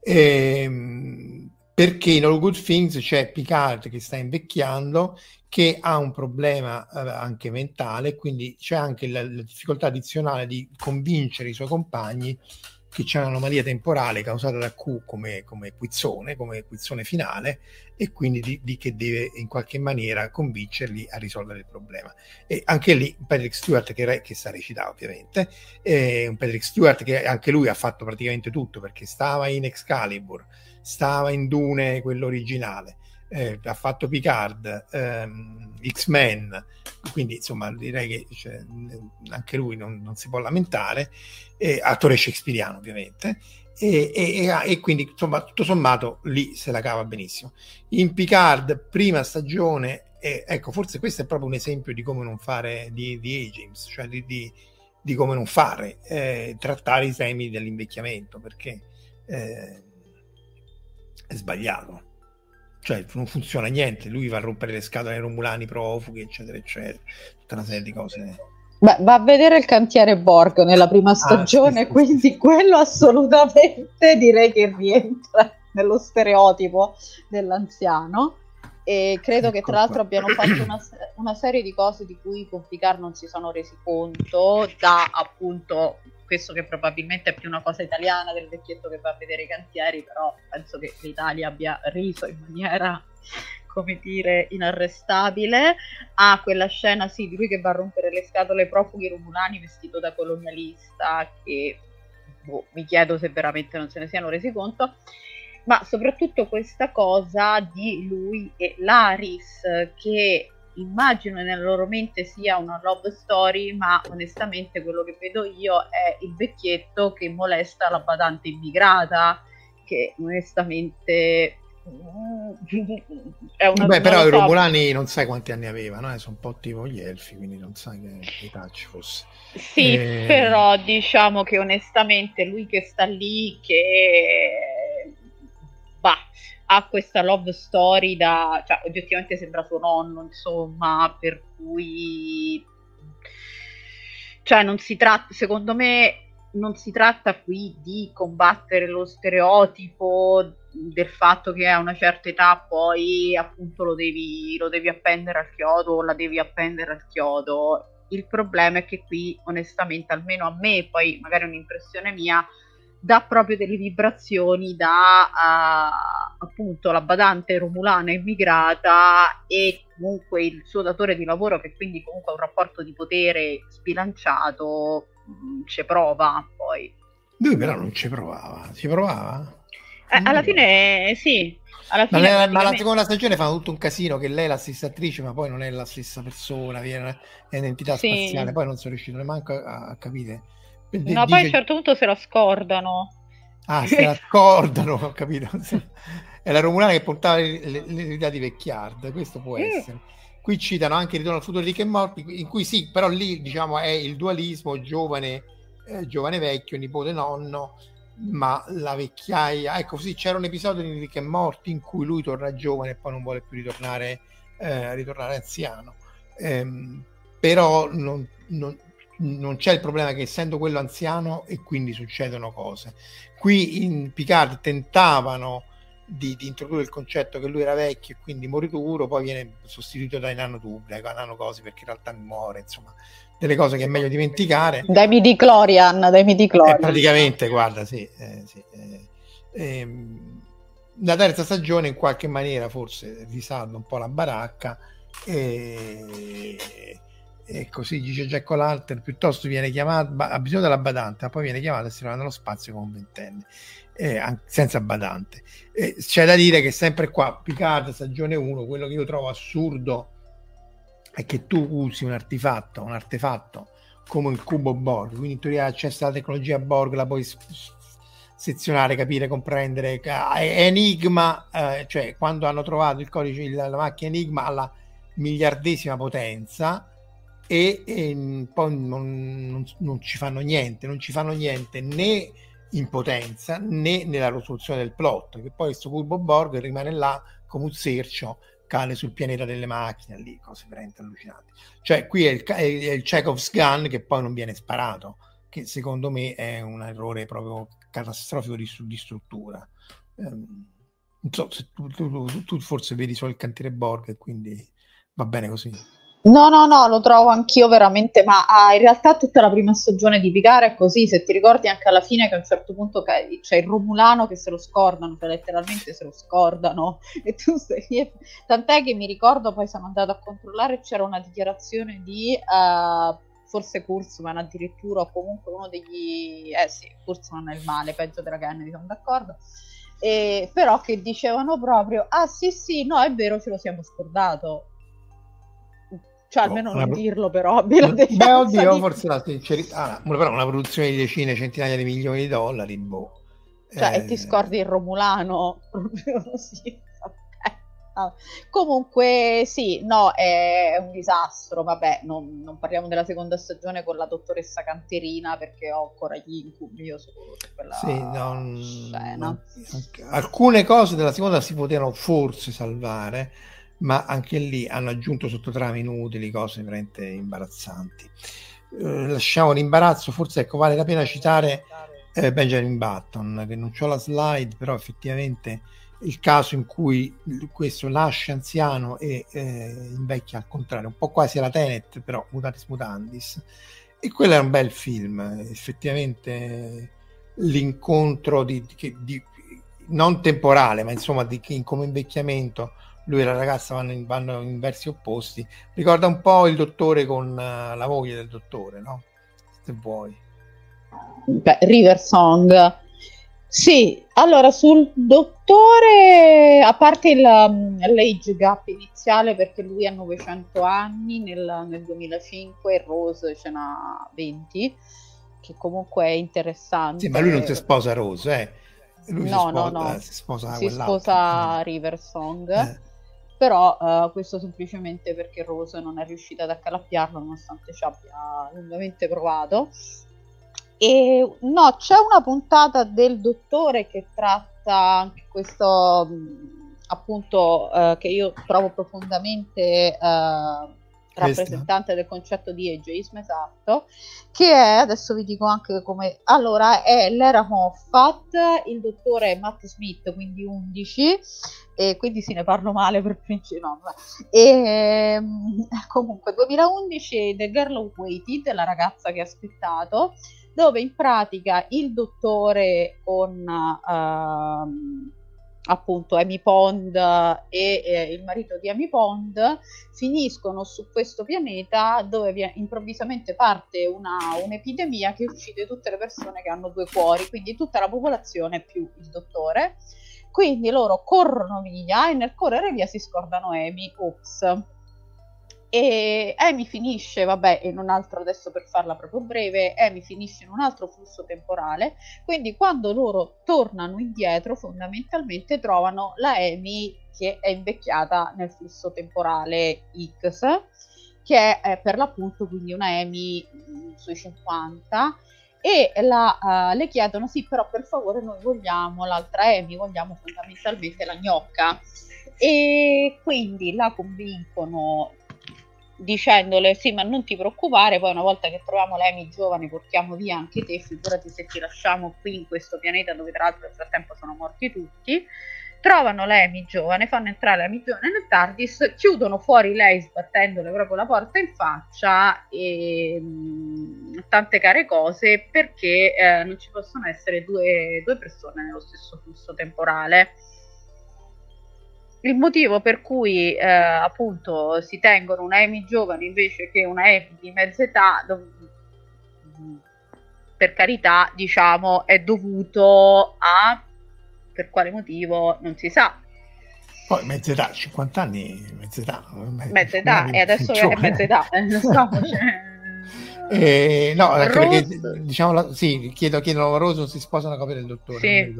Ehm, perché in All Good Things c'è Picard che sta invecchiando, che ha un problema eh, anche mentale, quindi c'è anche la, la, difficoltà addizionale di convincere i suoi compagni che c'è un'anomalia temporale causata da Q come, come quizzone, come quizzone finale, e quindi di, di, che deve in qualche maniera convincerli a risolvere il problema. E anche lì Patrick Stewart che, che sa recitare ovviamente, eh, un Patrick Stewart che anche lui ha fatto praticamente tutto perché stava in Excalibur, stava in Dune, quello originale, eh, ha fatto Picard, ehm, X-Men, quindi insomma direi che cioè, anche lui non, non, si può lamentare, eh, attore shakespeariano ovviamente, e, e, e, quindi insomma tutto sommato lì se la cava benissimo. In Picard, prima stagione, eh, ecco forse questo è proprio un esempio di come non fare di, di A-James, cioè di, di, di, come non fare, eh, trattare i temi dell'invecchiamento, perché eh, è sbagliato cioè non funziona niente, lui va a rompere le scatole ai romulani profughi, eccetera, eccetera, tutta una serie di cose. Beh, va a vedere il cantiere Borg nella prima stagione, ah, sì, quindi sì, quello assolutamente direi che rientra nello stereotipo dell'anziano. E credo ecco che tra l'altro abbiano fatto una, una, serie di cose di cui con Picard non si sono resi conto, da appunto questo che probabilmente è più una cosa italiana del vecchietto che va a vedere i cantieri, però penso che l'Italia abbia riso in maniera, come dire, inarrestabile. Ah, quella scena, sì, di lui che va a rompere le scatole profughi romulani vestito da colonialista, che boh, mi chiedo se veramente non se ne siano resi conto. Ma soprattutto questa cosa di lui e Laris, che immagino nella loro mente sia una love story, ma onestamente quello che vedo io è il vecchietto che molesta la badante immigrata, che onestamente mm, Beh, però i Romulani non sai quanti anni avevano, eh? sono un po' tipo gli elfi, quindi non sai che età ci fosse. Sì, eh... però diciamo che onestamente lui che sta lì, che bah, ha questa love story da, cioè oggettivamente sembra suo nonno, insomma, per cui cioè non si tratta, secondo me non si tratta qui di combattere lo stereotipo del fatto che a una certa età poi appunto lo devi, lo devi appendere al chiodo o la devi appendere al chiodo. Il problema è che qui onestamente almeno a me, poi magari è un'impressione mia, dà proprio delle vibrazioni da uh, appunto la badante romulana immigrata e comunque il suo datore di lavoro che quindi comunque ha un rapporto di potere sbilanciato ci prova poi lui però non ci provava ci provava? Eh, alla fine sì alla fine, ma, praticamente... ma, la seconda stagione fa tutto un casino che lei è la stessa attrice ma poi non è la stessa persona viene, è un'entità sì. spaziale poi non sono riuscito neanche a, a capire D- no, poi a un certo punto se la scordano. Ah, se la scordano, ho capito. È la Romulana che portava l'eredità di Vecchiard, questo può mm. Qui citano anche il Ritorno al futuro di Rick e Morty, in cui sì, però lì diciamo è il dualismo giovane, eh, giovane vecchio, nipote nonno, ma la vecchiaia... Ecco, sì, c'era un episodio di Rick e Morty in cui lui torna giovane e poi non vuole più ritornare, eh, ritornare anziano. Ehm, però non, non, non c'è il problema che essendo quello anziano e quindi succedono cose. Qui in Picard tentavano di, di, introdurre il concetto che lui era vecchio e quindi morituro, poi viene sostituito dai nanotubli, dai nanocosi perché in realtà muore, insomma, delle cose che è meglio dimenticare. Dai midi Clorian, dai midi Clorian. Eh, praticamente, guarda, sì. Eh, sì eh, ehm, la terza stagione in qualche maniera forse risalva un po' la baracca e, e così dice Jack O'Lantern piuttosto viene chiamato ha bisogno della badante ma poi viene chiamato e si trova nello spazio con un ventenne eh, senza badante. Eh, c'è da dire che sempre qua, Picard, stagione 1, quello che io trovo assurdo è che tu usi un artefatto, un artefatto come il cubo Borg, quindi in teoria accesso alla tecnologia Borg, la puoi sezionare, capire, comprendere. Enigma, eh, cioè quando hanno trovato il codice, la, la macchina Enigma alla miliardesima potenza e, e poi non, non, non, ci fanno niente, non ci fanno niente né in potenza né nella risoluzione del plot, che poi questo curbo Borg rimane là come un sercio, cade sul pianeta delle macchine, lì cose veramente allucinanti. Cioè qui è il, è il Chekhov's gun che poi non viene sparato, che secondo me è un errore proprio catastrofico di, di struttura. Um, non so se tu, tu, tu, tu forse vedi solo il cantiere Borg e quindi va bene così. No, no, no, lo trovo anch'io veramente, ma ah, in realtà tutta la prima stagione di Picard è così, se ti ricordi anche alla fine che a un certo punto c'è il Romulano che se lo scordano, cioè letteralmente se lo scordano, e tu stai... tant'è che mi ricordo, poi sono andata a controllare, c'era una dichiarazione di... Uh, forse Kurzman addirittura, o comunque uno degli... eh sì, Kurzman è il male, peggio della Kennedy, sono d'accordo, e, però che dicevano proprio, ah sì sì, no è vero, ce lo siamo scordato, cioè boh, almeno non dirlo per ovvio beh oddio di... forse la sincerità ah, però una produzione di decine centinaia di milioni di dollari boh cioè eh... e ti eh. scordi il Romulano proprio così ah. comunque sì no è un disastro vabbè non, non, parliamo della seconda stagione con la dottoressa Canterina perché ho ancora gli incubi io su quella sì, non, scena non, alcune cose della seconda si potevano forse salvare ma anche lì hanno aggiunto sottotrame inutili, cose veramente imbarazzanti. Eh, lasciamo l'imbarazzo, forse ecco, vale la pena citare eh, Benjamin Button, che non c'ho la slide, però effettivamente il caso in cui questo nasce anziano e eh, invecchia al contrario, un po' quasi alla Tenet, però mutatis mutandis. E quello è un bel film, effettivamente l'incontro di, di, di non temporale, ma insomma di, come invecchiamento lui e la ragazza vanno in, vanno in versi opposti. Ricorda un po' il dottore con uh, la moglie del dottore, no? Se vuoi. Beh, River Song. Sì, allora sul dottore, a parte il, um, l'age gap iniziale perché lui ha 900 anni nel, nel 2005 e Rose ce n'ha 20, che comunque è interessante. Sì, ma lui non si sposa Rose, eh. Lui no, si sposa, no, no, si sposa, si sposa River Song. Eh però uh, questo semplicemente perché Rose non è riuscita ad accalappiarlo nonostante ci abbia lungamente provato. E no, c'è una puntata del dottore che tratta anche questo appunto uh, che io trovo profondamente uh, rappresentante del concetto di ageism esatto che è adesso vi dico anche come allora è l'era Moffat il dottore Matt Smith quindi 11 e quindi sì ne parlo male per principio e ehm, comunque 2011 The Girl Who Waited la ragazza che ha aspettato dove in pratica il dottore con uh, appunto Amy Pond e eh, il marito di Amy Pond finiscono su questo pianeta dove vi- improvvisamente parte una, un'epidemia che uccide tutte le persone che hanno due cuori, quindi tutta la popolazione più il dottore. Quindi loro corrono via e nel correre via si scordano Amy. Ops e Amy finisce, vabbè, in un altro, adesso per farla proprio breve, Amy finisce in un altro flusso temporale, quindi quando loro tornano indietro fondamentalmente trovano la Amy che è invecchiata nel flusso temporale X, che è per l'appunto quindi una Amy mm, sui 50 e la, uh, le chiedono sì però per favore noi vogliamo l'altra Amy, vogliamo fondamentalmente la gnocca e quindi la convincono dicendole sì ma non ti preoccupare poi una volta che troviamo l'Emi giovane portiamo via anche te figurati se ti lasciamo qui in questo pianeta dove tra l'altro nel frattempo sono morti tutti. Trovano l'Amy giovane, fanno entrare l'Amy giovane nel TARDIS, chiudono fuori lei sbattendole proprio la porta in faccia e mh, mm, tante care cose perché eh, non ci possono essere due, due persone nello stesso flusso temporale il motivo per cui eh, appunto si tengono una Amy giovane invece che una Amy di mezza età, dov- per carità, diciamo, è dovuto a per quale motivo non si sa. Poi mezza età, 50 anni, mezza età. Mezza età, e adesso è mezza età, eh, so, cioè... Eh, no, Rose... perché diciamo, sì, chiedo, chiedono a Rose si sposa una copia del dottore, sì.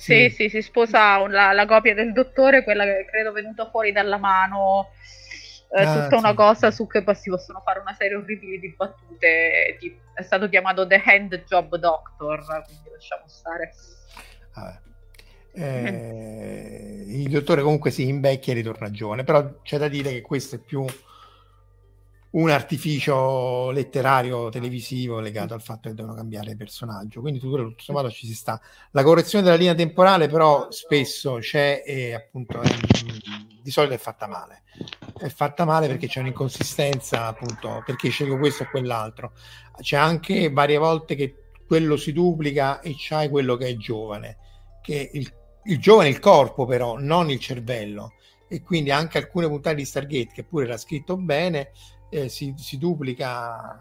Sì, sì, si sposa la, la, copia del dottore, quella che credo venuta fuori dalla mano, eh, ah, tutta una cosa su che poi si possono fare una serie orribile di battute. Di, è stato chiamato The Hand Job Doctor, quindi lasciamo stare. Ah, eh, il dottore comunque si invecchia e ritorna giovane, però c'è da dire che questo è più un artificio letterario televisivo legato al fatto che devono cambiare personaggio. Quindi tutto, tutto sommato ci si sta. La correzione della linea temporale, però, spesso c'è e appunto è, di solito è fatta male. È fatta male perché c'è un'inconsistenza, appunto, perché scelgo questo o quell'altro. C'è anche varie volte che quello si duplica e c'hai quello che è giovane, che il, il giovane è il corpo, però, non il cervello. E quindi anche alcune puntate di Stargate, che pure era scritto bene, eh, si, si, duplica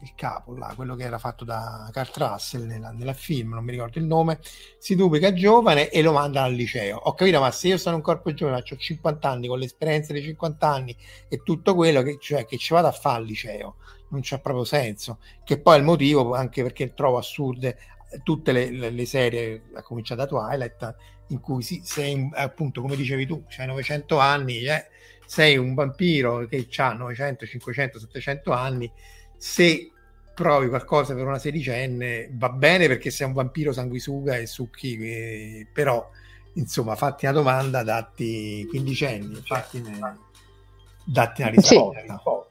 il, il capo, là, quello che era fatto da Kurt Russell nella, nella, film, non mi ricordo il nome, si duplica giovane e lo manda al liceo. Ho capito, ma se io sono un corpo giovane, ho 50 anni, con l'esperienza dei 50 anni e tutto quello, che, cioè, che ci vado a fare al liceo, non c'ha proprio senso. Che poi è il motivo, anche perché trovo assurde tutte le, le, le serie, a cominciare da Twilight, in cui si, sei appunto, come dicevi tu, c'hai 900 anni, eh, sei un vampiro che ha 900, 500, 700 anni, se provi qualcosa per una sedicenne va bene perché sei un vampiro sanguisuga e succhi, eh, però insomma fatti una domanda, datti quindicenni, fatti datti una risposta. Sì.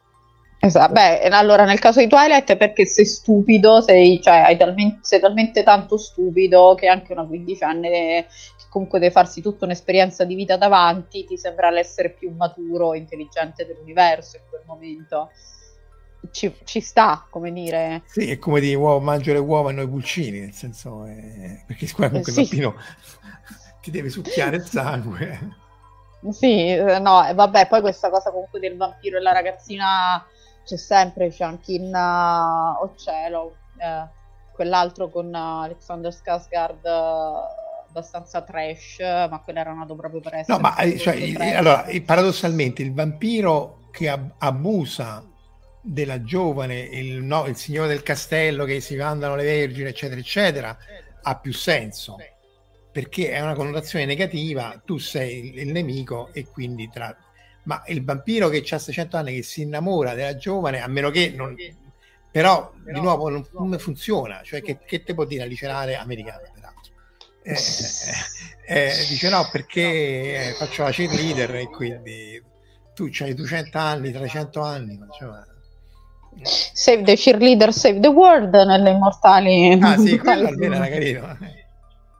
Esatto, beh, allora nel caso di Twilight è perché sei stupido, sei, cioè, talmente, sei talmente tanto stupido che anche una quindicenne comunque deve farsi tutta un'esperienza di vita davanti, ti sembra l'essere più maturo e intelligente dell'universo in quel momento. Ci, ci sta, come dire. Sì, è come dire uovo, mangio le uova e noi pulcini, nel senso, è... perché comunque eh, sì. il bambino ti deve succhiare il sangue. Sì, eh, no, e vabbè, poi questa cosa comunque del vampiro e la ragazzina c'è sempre, c'è anche in uh, cielo, eh, quell'altro con uh, Alexander Skarsgård uh, abbastanza trash, ma quello era nato proprio per essere... No, ma eh, cioè, allora, paradossalmente il vampiro che ab- abusa della giovane, il, no, il, signore del castello che si mandano le vergini, eccetera, eccetera, ha più senso. Perché è una connotazione negativa, tu sei il, il nemico e quindi tra... Ma il vampiro che ha 600 anni che si innamora della giovane, a meno che non... Però, di nuovo, non, non funziona. Cioè, che, che te può dire la liceale americana? Eh, eh, eh, dice no perché faccio la cheerleader e quindi tu hai 200 anni, 300 anni. Cioè, save the cheerleader, save the world nelle immortali. Ah sì, quella almeno era carino.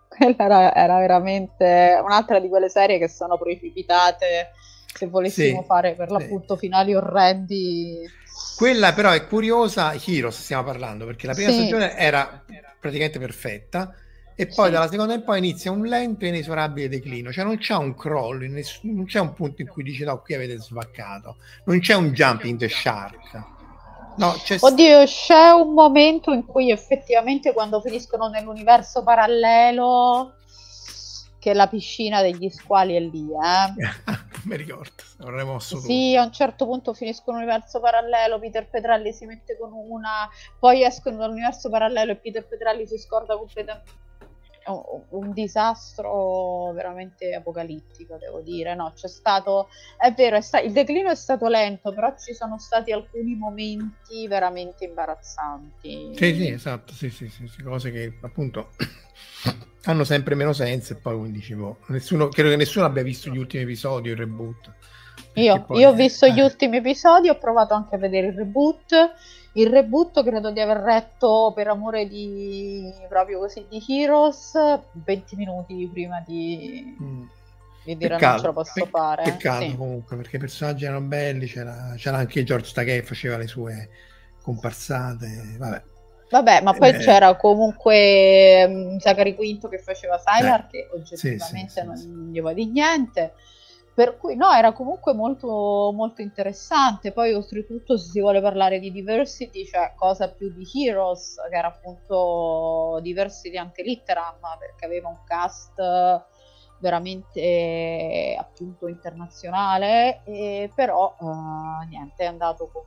Quella era, era, veramente un'altra di quelle serie che sono precipitate se volessimo sì, fare per l'appunto sì. finali orrendi. Quella però è curiosa, Heroes stiamo parlando, perché la prima sì. stagione era praticamente perfetta e poi sì. dalla seconda in poi inizia un lento e inesorabile declino, cioè non c'è un crollo, ness- non c'è un punto in cui dici no, qui avete svaccato, non c'è un jump in the shark. No, c'è Oddio, c'è un momento in cui effettivamente quando finiscono nell'universo parallelo che la piscina degli squali è lì, eh. mi ricordo, avrei mosso Sì, a un certo punto finiscono l'universo parallelo, Peter Petrelli si mette con una, poi escono dall'universo parallelo e Peter Petrelli si scorda completamente un disastro veramente apocalittico, devo dire. No, c'è stato, è vero, è sta- il declino è stato lento, però ci sono stati alcuni momenti veramente imbarazzanti. Sì, sì, esatto, sì, sì, sì, sì cose che appunto hanno sempre meno senso e poi dicevo, nessuno, credo che nessuno abbia visto gli ultimi episodi, il reboot. Io, io, ho visto eh, gli ultimi episodi, ho provato anche a vedere il reboot Il reboot credo di aver letto per amore di proprio così di Heroes 20 minuti prima di, mm. di dire peccato, non ce lo posso pe- fare. Peccato sì. comunque perché i personaggi erano belli, c'era, c'era anche George Takei che faceva le sue comparsate, vabbè. Vabbè, ma poi eh, c'era comunque um, Zachary Quinto che faceva Sylar, eh, che oggettivamente sì, sì, non sì, gli va di niente. Per cui no, era comunque molto, molto interessante. Poi, oltretutto, se si vuole parlare di diversity, cioè cosa più di Heroes, che era appunto diversity anche Litteram, perché aveva un cast veramente appunto internazionale, e però uh, niente, è andato come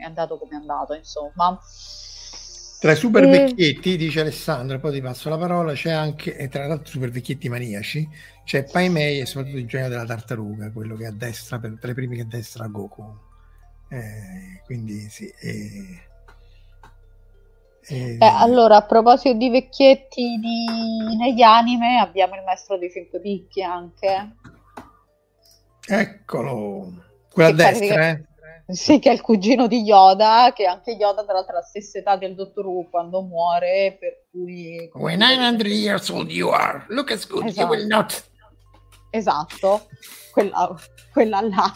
è andato come è andato, insomma. Tra i super vecchietti, dice Alessandro, poi ti passo la parola, c'è anche, e tra l'altro super vecchietti maniaci, c'è Pai Mei e soprattutto il genio della tartaruga, quello che a destra, per, tra i primi che a destra Goku. Eh, quindi sì. Eh, eh, allora, a proposito di vecchietti di... negli anime, abbiamo il maestro dei cinque picchi anche. Eccolo, quello a destra, eh? Sì, che è il cugino di Yoda, che anche Yoda tra l'altro ha la stessa età del dottor Who quando muore, per cui... When 900 years old you are, look as good esatto. you will not. Esatto, quella, quella là.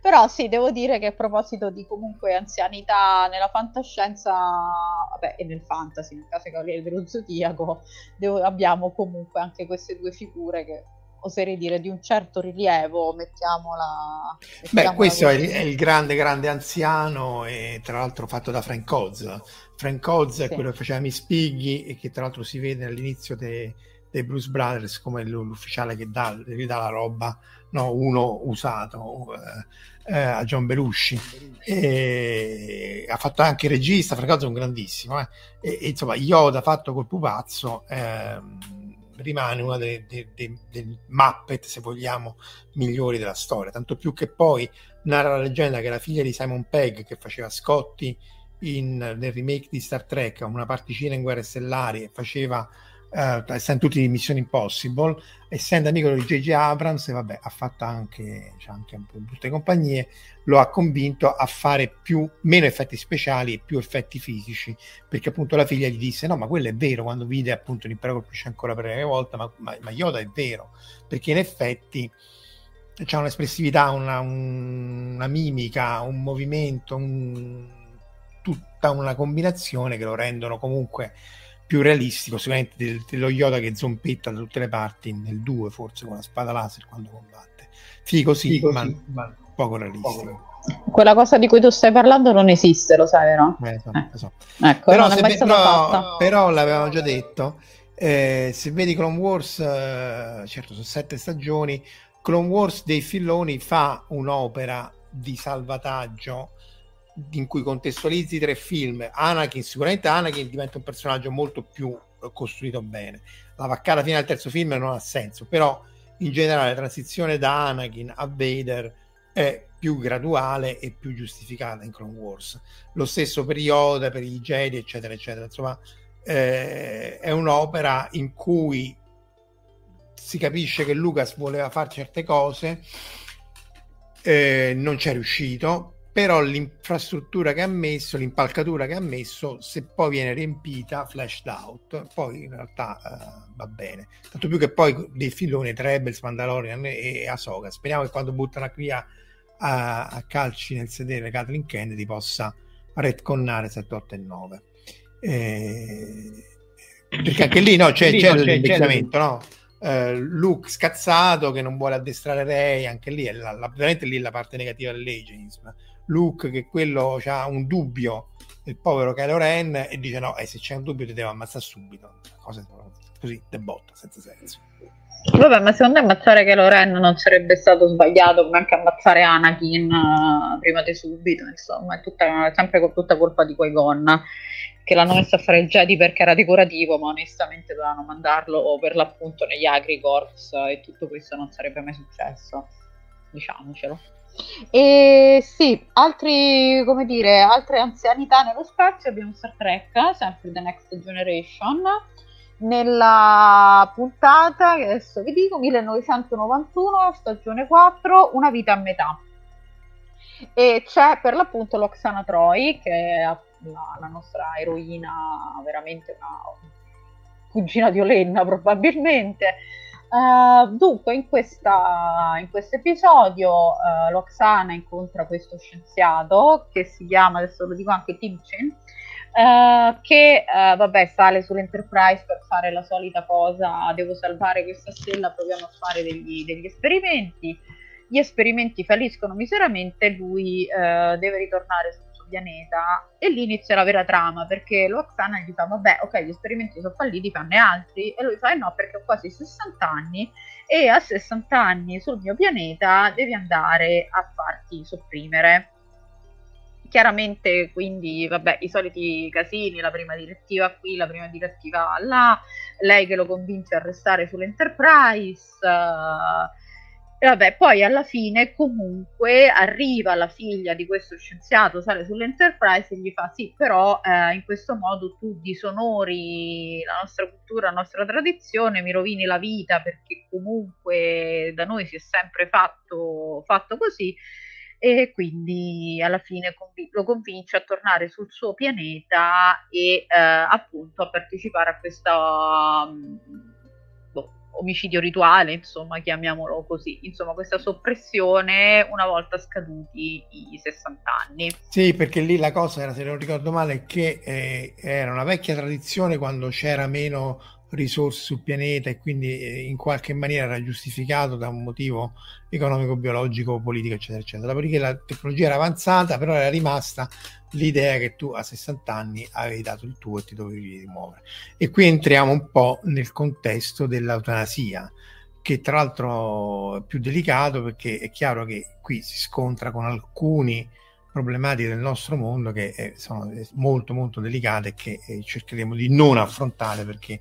Però sì, devo dire che a proposito di comunque anzianità nella fantascienza, vabbè, e nel fantasy, nel caso Cavaliere dello Zodiaco, devo, abbiamo comunque anche queste due figure che oserei dire di un certo rilievo, mettiamola. mettiamola Beh, questo è il, è il, grande, grande anziano, e tra l'altro fatto da Frank Oz. Frank Oz sì. è quello che faceva Miss Piggy e che tra l'altro si vede all'inizio dei, dei Blues Brothers come l'ufficiale che dà, che dà la roba, no, uno usato. Eh, eh, a John Belushi e ha fatto anche il regista Frank Oz è un grandissimo eh. e, e, insomma Yoda fatto col pupazzo ehm, rimane una delle, delle, delle Muppet, se vogliamo, migliori della storia. Tanto più che poi narra la leggenda che la figlia di Simon Pegg, che faceva Scotty in, nel remake di Star Trek, una particina in Guerre Stellari, faceva uh, essendo tutti di Mission Impossible, essendo amico di J.J. Abrams, e vabbè, ha fatto anche, cioè anche un po' le compagnie, lo ha convinto a fare più, meno effetti speciali e più effetti fisici, perché appunto la figlia gli disse, no, ma quello è vero, quando vide appunto l'impero colpisce ancora per la prima volta, ma, ma, ma Yoda è vero, perché in effetti c'è un'espressività, una, un, una mimica, un movimento, un, tutta una combinazione che lo rendono comunque più realistico sicuramente del, dello Yoda che zompetta da tutte le parti nel 2 forse con la spada laser quando combatte figo sì, Figo, ma, sì. ma, poco realistico quella cosa di cui tu stai parlando non esiste lo sai vero? Eh, so, eh. So. Ecco, però, non è mai stata fatta però l'avevamo già detto eh, se vedi Clone Wars eh, certo sono sette stagioni Clone Wars dei Filloni fa un'opera di salvataggio in cui contestualizzi tre film, Anakin, sicuramente Anakin diventa un personaggio molto più eh, costruito bene. La vaccata fino al terzo film non ha senso, però in generale la transizione da Anakin a Vader è più graduale e più giustificata in Clone Wars. Lo stesso per Yoda, per i Jedi, eccetera, eccetera. Insomma, eh, è un'opera in cui si capisce che Lucas voleva fare certe cose, eh, non c'è riuscito, però l'infrastruttura che ha messo, l'impalcatura che ha messo, se poi viene riempita, flashed out, poi in realtà uh, va bene. Tanto più che poi dei filoni, Trebels, Mandalorian e, e Ahsoka, speriamo che quando buttano via a, a calci nel sedere Kathleen Kennedy possa retconnare 7, 8 e 9. Eh, perché anche lì no, c'è, lì c'è, c'è l'invecchiamento, no? Uh, Luke scazzato che non vuole addestrare Rey, anche lì è la, la, veramente lì la parte negativa dell'ageism Luke che quello ha un dubbio il povero Kylo Ren e dice no, eh, se c'è un dubbio ti devo ammazzare subito. Cose così, de botta, senza senso. Vabbè, ma secondo me ammazzare Kylo Ren non sarebbe stato sbagliato come anche ammazzare Anakin uh, prima di subito, insomma, è, tutta, sempre con tutta colpa di quei Gon che l'hanno messo a fare il Jedi perché era decorativo, ma onestamente dovevano mandarlo per l'appunto negli Agri Corps e tutto questo non sarebbe mai successo, diciamocelo. E sì, altri, come dire, altre anzianità nello spazio abbiamo Star Trek, sempre The Next Generation, nella puntata, che adesso vi dico, 1991, stagione 4, Una vita a metà. E c'è per l'appunto l'Oxana Troy, che è la, la nostra eroina, veramente una cugina di Olenna probabilmente. Uh, dunque, in, questo episodio uh, Loxana incontra questo scienziato che si chiama, adesso lo dico anche Timchin, uh, che vabbè sale sull'Enterprise per fare la solita cosa, devo salvare questa stella, proviamo a fare degli, degli esperimenti. Gli esperimenti falliscono miseramente, lui deve ritornare sul pianeta e lì inizia la vera trama perché Loxana gli fa vabbè ok gli esperimenti sono falliti fanne altri. E lui fa eh no perché ho quasi 60 anni e a 60 anni sul mio pianeta devi andare a farti sopprimere. Chiaramente quindi vabbè i soliti casini la prima direttiva qui la prima direttiva là lei che lo convince a restare sull'Enterprise uh, e vabbè, poi alla fine comunque arriva la figlia di questo scienziato, sale sull'Enterprise e gli fa sì, però eh, in questo modo tu disonori la nostra cultura, la nostra tradizione, mi rovini la vita perché comunque da noi si è sempre fatto, fatto così. E quindi alla fine lo convince a tornare sul suo pianeta e eh, appunto a partecipare a questa... Um, omicidio rituale, insomma, chiamiamolo così, insomma, questa soppressione una volta scaduti i 60 anni. Sì, perché lì la cosa era, se non ricordo male, che eh, era una vecchia tradizione quando c'era meno risorse sul pianeta e quindi eh, in qualche maniera era giustificato da un motivo economico, biologico, politico, eccetera, eccetera. Dopodiché la tecnologia era avanzata, però era rimasta l'idea che tu a 60 anni avevi dato il tuo e ti dovevi rimuovere. E qui entriamo un po' nel contesto dell'eutanasia, che tra l'altro è più delicato perché è chiaro che qui si scontra con alcuni problematiche del nostro mondo che eh, sono molto molto delicate e che eh, cercheremo di non affrontare perché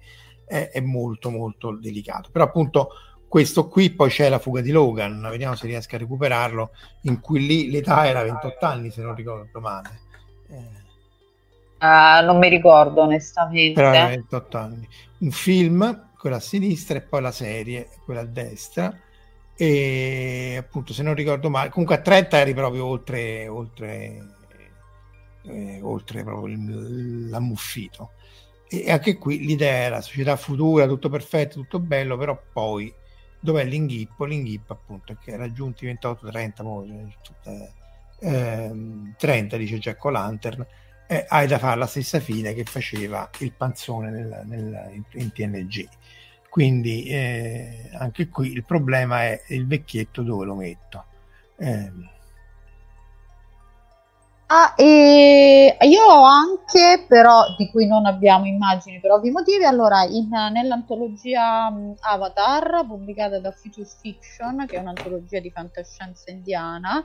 è, è molto molto delicato. Però appunto questo qui poi c'è la fuga di Logan, vediamo se riesco a recuperarlo, in cui lì l'età era 28 anni se non ricordo male. Uh, non mi ricordo onestamente. Però 28 anni. Un film, quella a sinistra e poi la serie, quella a destra. E appunto, se non ricordo male, comunque a 30 eri proprio oltre, oltre, eh, oltre proprio l'ammuffito. E anche qui l'idea era società futura, tutto perfetto, tutto bello, però poi dov'è l'inghippo? L'inghippo appunto è che raggiunti 28-30, eh, 30 dice Jack O'Lantern, eh, hai da fare la stessa fine che faceva il panzone nel, nel, in, in, TNG. Quindi eh, anche qui il problema è il vecchietto dove lo metto. Eh. Ah, e io ho anche, però di cui non abbiamo immagini per ovvi motivi, allora in, nell'antologia um, Avatar pubblicata da Future Fiction, che è un'antologia di fantascienza indiana,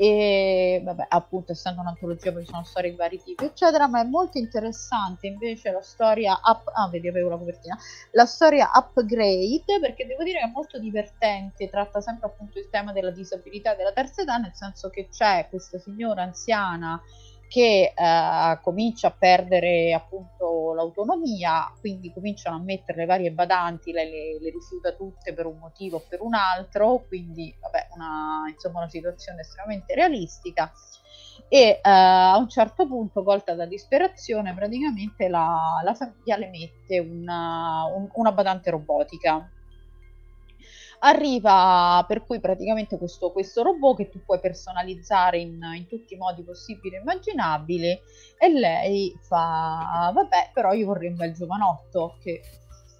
e vabbè appunto essendo un'antologia poi ci sono storie di vari tipi eccetera ma è molto interessante invece la storia up ah vedi avevo la copertina. La storia upgrade perché devo dire che è molto divertente tratta sempre appunto il tema della disabilità della terza età nel senso che c'è questa signora anziana che eh, comincia a perdere appunto l'autonomia, quindi cominciano a mettere le varie badanti, lei le, le rifiuta tutte per un motivo o per un altro, quindi vabbè, una, insomma, una situazione estremamente realistica. E eh, a un certo punto, colta da disperazione, praticamente la, la famiglia le mette una, un, una badante robotica arriva per cui praticamente questo, questo robot che tu puoi personalizzare in, in, tutti i modi possibili e immaginabili e lei fa vabbè però io vorrei un bel giovanotto che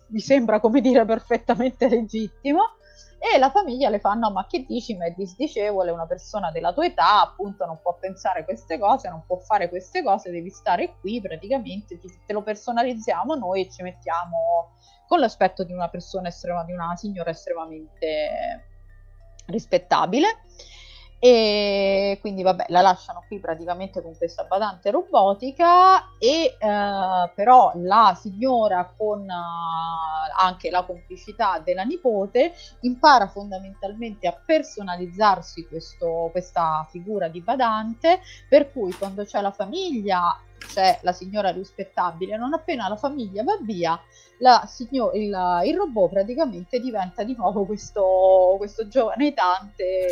mi sembra come dire perfettamente legittimo. E la famiglia le fa no ma che dici? Ma è disdicevole una persona della tua età appunto non può pensare queste cose non può fare queste cose devi stare qui praticamente te lo personalizziamo noi e ci mettiamo con l'aspetto di una persona estrema, di una signora estremamente rispettabile. E quindi vabbè, la lasciano qui praticamente con questa badante robotica e eh, però la signora con uh, anche la complicità della nipote impara fondamentalmente a personalizzarsi questo, questa figura di badante per cui quando c'è la famiglia c'è la signora rispettabile, non appena la famiglia va via, la signor- il, il, robot praticamente diventa di nuovo questo, questo giovane aiutante.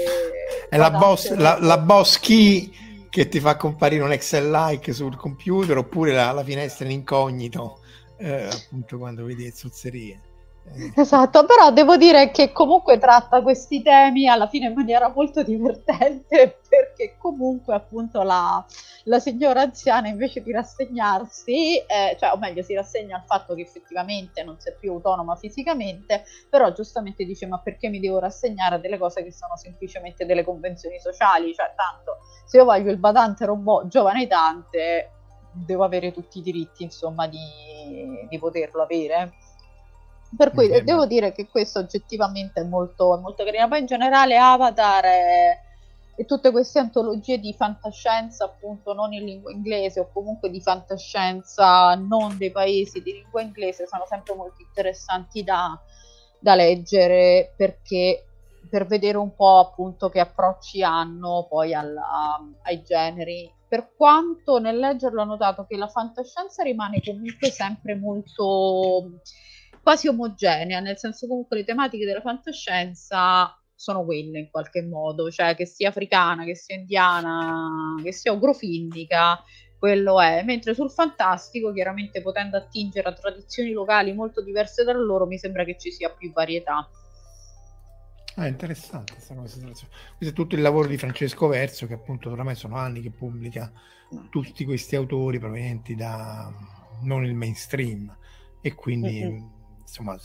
È la boss, la, la boss key che ti fa comparire un Excel like sul computer oppure la, la finestra in incognito, eh, appunto quando vedi le zozzerie. Esatto, però devo dire che comunque tratta questi temi alla fine in maniera molto divertente perché comunque appunto la, la signora anziana invece di rassegnarsi, eh, cioè o meglio si rassegna al fatto che effettivamente non sei più autonoma fisicamente, però giustamente dice ma perché mi devo rassegnare a delle cose che sono semplicemente delle convenzioni sociali, cioè tanto se io voglio il badante robot giovane tante devo avere tutti i diritti insomma di, di poterlo avere. Per cui eh, devo dire che questo oggettivamente è molto, molto carino. Poi in generale Avatar è, e tutte queste antologie di fantascienza, appunto non in lingua inglese o comunque di fantascienza non dei paesi di lingua inglese, sono sempre molto interessanti da, da leggere perché per vedere un po' appunto che approcci hanno poi alla, ai generi. Per quanto nel leggerlo ho notato che la fantascienza rimane comunque sempre molto quasi omogenea, nel senso comunque le tematiche della fantascienza sono quelle in qualche modo, cioè che sia africana, che sia indiana, che sia ogrofinnica, quello è. Mentre sul fantastico, chiaramente potendo attingere a tradizioni locali molto diverse da loro, mi sembra che ci sia più varietà. Ah, interessante questa cosa. Questo è tutto il lavoro di Francesco Verso, che appunto oramai sono anni che pubblica tutti questi autori provenienti da non il mainstream e quindi mm-hmm insomma,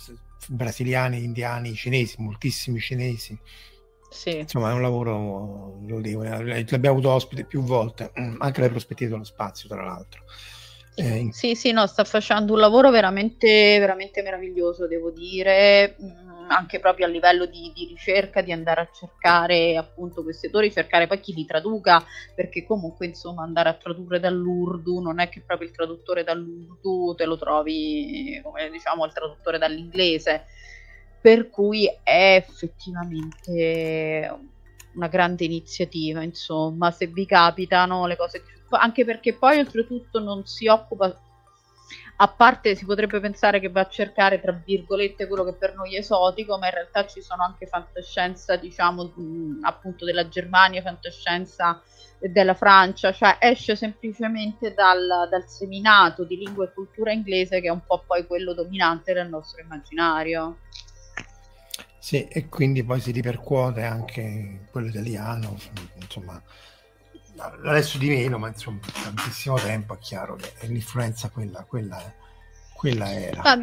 brasiliani, indiani, cinesi, moltissimi cinesi. Sì. Insomma, è un lavoro lodevole. L'abbiamo avuto ospite più volte, anche le prospettive dello spazio, tra l'altro. Eh, sì, sì, no, sta facendo un lavoro veramente, veramente meraviglioso, devo dire. Mm, anche proprio a livello di, di, ricerca, di andare a cercare appunto questi autori, cercare poi chi li traduca, perché comunque insomma andare a tradurre dall'urdu non è che proprio il traduttore dall'urdu te lo trovi come diciamo il traduttore dall'inglese, per cui è effettivamente una grande iniziativa, insomma, se vi capitano le cose, anche perché poi oltretutto non si occupa a parte si potrebbe pensare che va a cercare tra virgolette quello che per noi è esotico, ma in realtà ci sono anche fantascienza, diciamo, appunto della Germania, fantascienza della Francia, cioè esce semplicemente dal, dal, seminato di lingua e cultura inglese che è un po' poi quello dominante del nostro immaginario. Sì, e quindi poi si ripercuote anche quello italiano, insomma, adesso di meno, ma insomma, tantissimo tempo è chiaro che l'influenza quella, quella, quella era. Ah,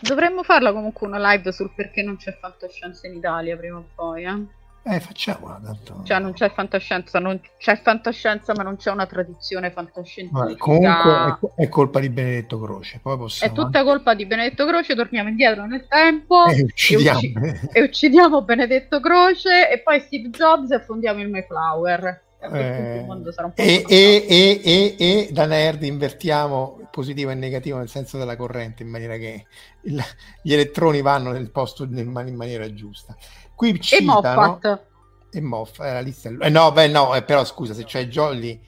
dovremmo farla comunque una live sul perché non c'è fantascienza in Italia prima o poi, eh? Eh, facciamola tanto. Cioè, non c'è fantascienza, non c'è fantascienza, ma non c'è una tradizione fantascienzifica. Vabbè, comunque è, è, colpa di Benedetto Croce. Poi possiamo... È tutta colpa di Benedetto Croce, torniamo indietro nel tempo e uccidiamo, e, ucc- e uccidiamo Benedetto Croce e poi Steve Jobs e fondiamo il Mayflower. Eh, e, e, e, e, e, da nerd invertiamo positivo e negativo nel senso della corrente in maniera che il, gli elettroni vanno nel posto in, in maniera giusta. Qui citano, e Moffat. E Moffat, eh, la lista, eh, no, beh, no, eh, però scusa, se c'è Jolly,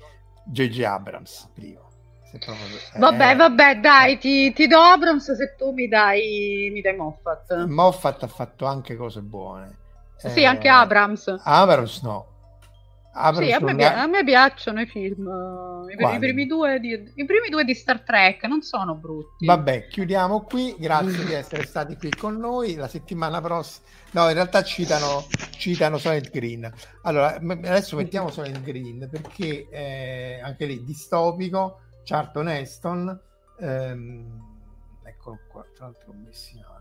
J.J. Abrams prima. Proprio, eh, vabbè, vabbè, dai, ti, ti, do Abrams se tu mi dai, mi dai Moffat. Moffat ha fatto anche cose buone. Sì, anche Abrams. Abrams no, sì, a me, pi- a me, piacciono i film. I, I, primi di, I, primi due di, Star Trek non sono brutti. Vabbè, chiudiamo qui. Grazie di essere stati qui con noi. La settimana prossima, no, in realtà citano, citano Solid Green. Allora, adesso mettiamo Solid Green perché eh, anche lì distopico. Charlton Heston, ehm. Tra l'altro, messino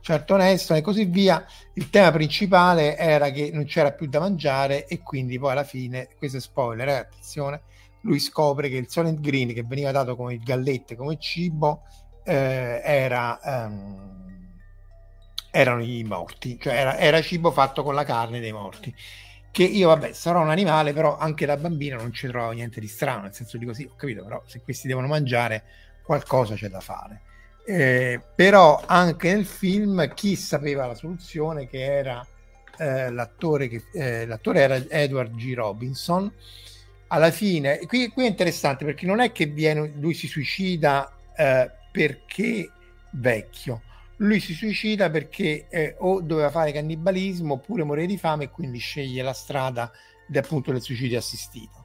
certo onesto e così via. Il tema principale era che non c'era più da mangiare e quindi poi alla fine, questo è spoiler, eh, attenzione, lui scopre che il Solent Green che veniva dato come gallette, come cibo, eh, era, um, erano i morti, cioè era, era cibo fatto con la carne dei morti. Che io vabbè sarò un animale però anche da bambino non ci trovo niente di strano nel senso di così ho capito però se questi devono mangiare qualcosa c'è da fare eh, però anche nel film chi sapeva la soluzione che era eh, l'attore che eh, l'attore era Edward G. Robinson alla fine, qui, qui, è interessante perché non è che viene, lui si suicida eh, perché vecchio, lui si suicida perché eh, o doveva fare cannibalismo oppure morire di fame e quindi sceglie la strada appunto del suicidio assistito.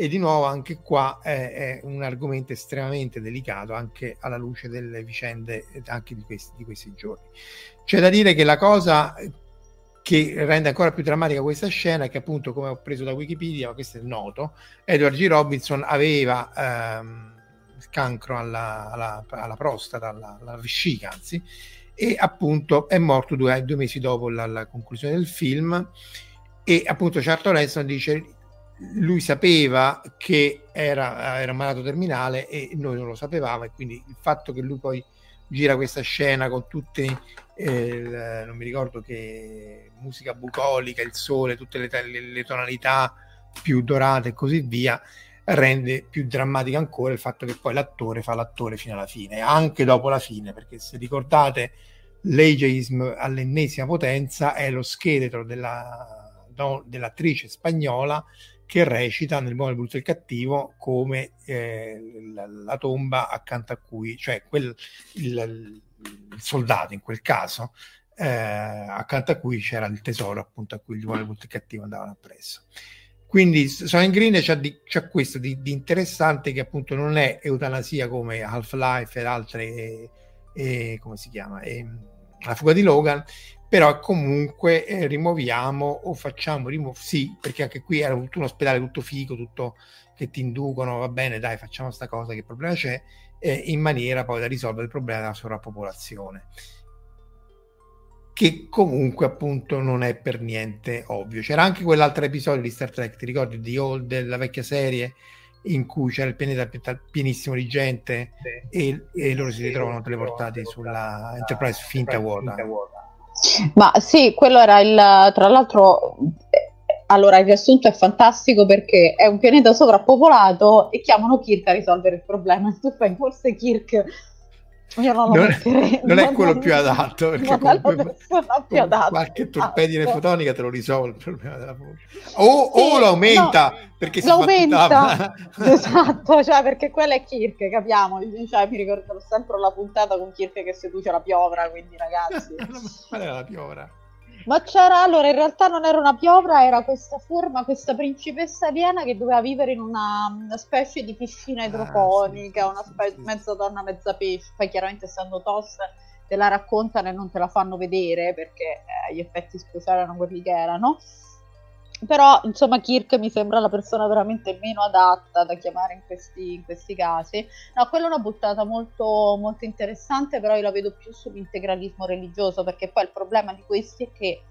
E di nuovo anche qua è, è, un argomento estremamente delicato anche alla luce delle vicende anche di questi, di questi giorni. C'è da dire che la cosa che rende ancora più drammatica questa scena è che appunto come ho preso da Wikipedia, questo è noto, Edward G. Robinson aveva ehm, cancro alla, alla, alla prostata, alla, alla, vescica anzi, e appunto è morto due, due mesi dopo la, la, conclusione del film e appunto Charlton Heston dice lui sapeva che era, era malato terminale e noi non lo sapevamo e quindi il fatto che lui poi gira questa scena con tutte eh, non mi ricordo che musica bucolica, il sole, tutte le, le, le, tonalità più dorate e così via, rende più drammatica ancora il fatto che poi l'attore fa l'attore fino alla fine, anche dopo la fine, perché se ricordate l'ageism all'ennesima potenza è lo scheletro della, no, dell'attrice spagnola che recita nel buono, il brutto e il cattivo come eh, la, la, tomba accanto a cui, cioè quel, il, il soldato in quel caso, eh, accanto a cui c'era il tesoro appunto a cui il buono, il brutto e il cattivo andavano appresso. Quindi Soren Green c'ha, di, c'ha questo di, di, interessante che appunto non è eutanasia come Half-Life ed altre, e, e, come si chiama, e, la fuga di Logan, però comunque eh, rimuoviamo o facciamo rimu- sì, perché anche qui era tutto un ospedale tutto figo, tutto che ti inducono, va bene, dai, facciamo sta cosa, che problema c'è, eh, in maniera poi da risolvere il problema della sovrappopolazione che comunque appunto non è per niente ovvio. C'era anche quell'altro episodio di Star Trek, ti ricordi di Old, della vecchia serie in cui c'era il pianeta pienissimo di gente sì. e, e, loro si ritrovano teleportati sulla Enterprise finta vuota. Ma sì, quello era il tra l'altro allora il riassunto è fantastico perché è un pianeta sovrappopolato e chiamano Kirk a risolvere il problema. Tu fai forse Kirk io non, non, è, non è quello più adatto perché non comunque, più adatto, qualche torpedine esatto. fotonica te lo risolve il problema della voce. O, sì, o lo aumenta no, perché si aumenta esatto cioè perché quella è Kirk capiamo. Cioè, mi ricordo sempre la puntata con Kirk che seduce la piovra quindi ragazzi. Qual era la piovra? Ma c'era allora, in realtà non era una piovra, era questa forma, questa principessa Viena che doveva vivere in una, una specie di piscina idroponica, ah, sì, una specie sì, mezza donna, mezza pesce. Poi chiaramente essendo tosta te la raccontano e non te la fanno vedere perché eh, gli effetti speciali erano quelli che erano però insomma Kirk mi sembra la persona veramente meno adatta da chiamare in questi, in questi casi. No, quella è una buttata molto, molto interessante però io la vedo più sull'integralismo religioso perché poi il problema di questi è che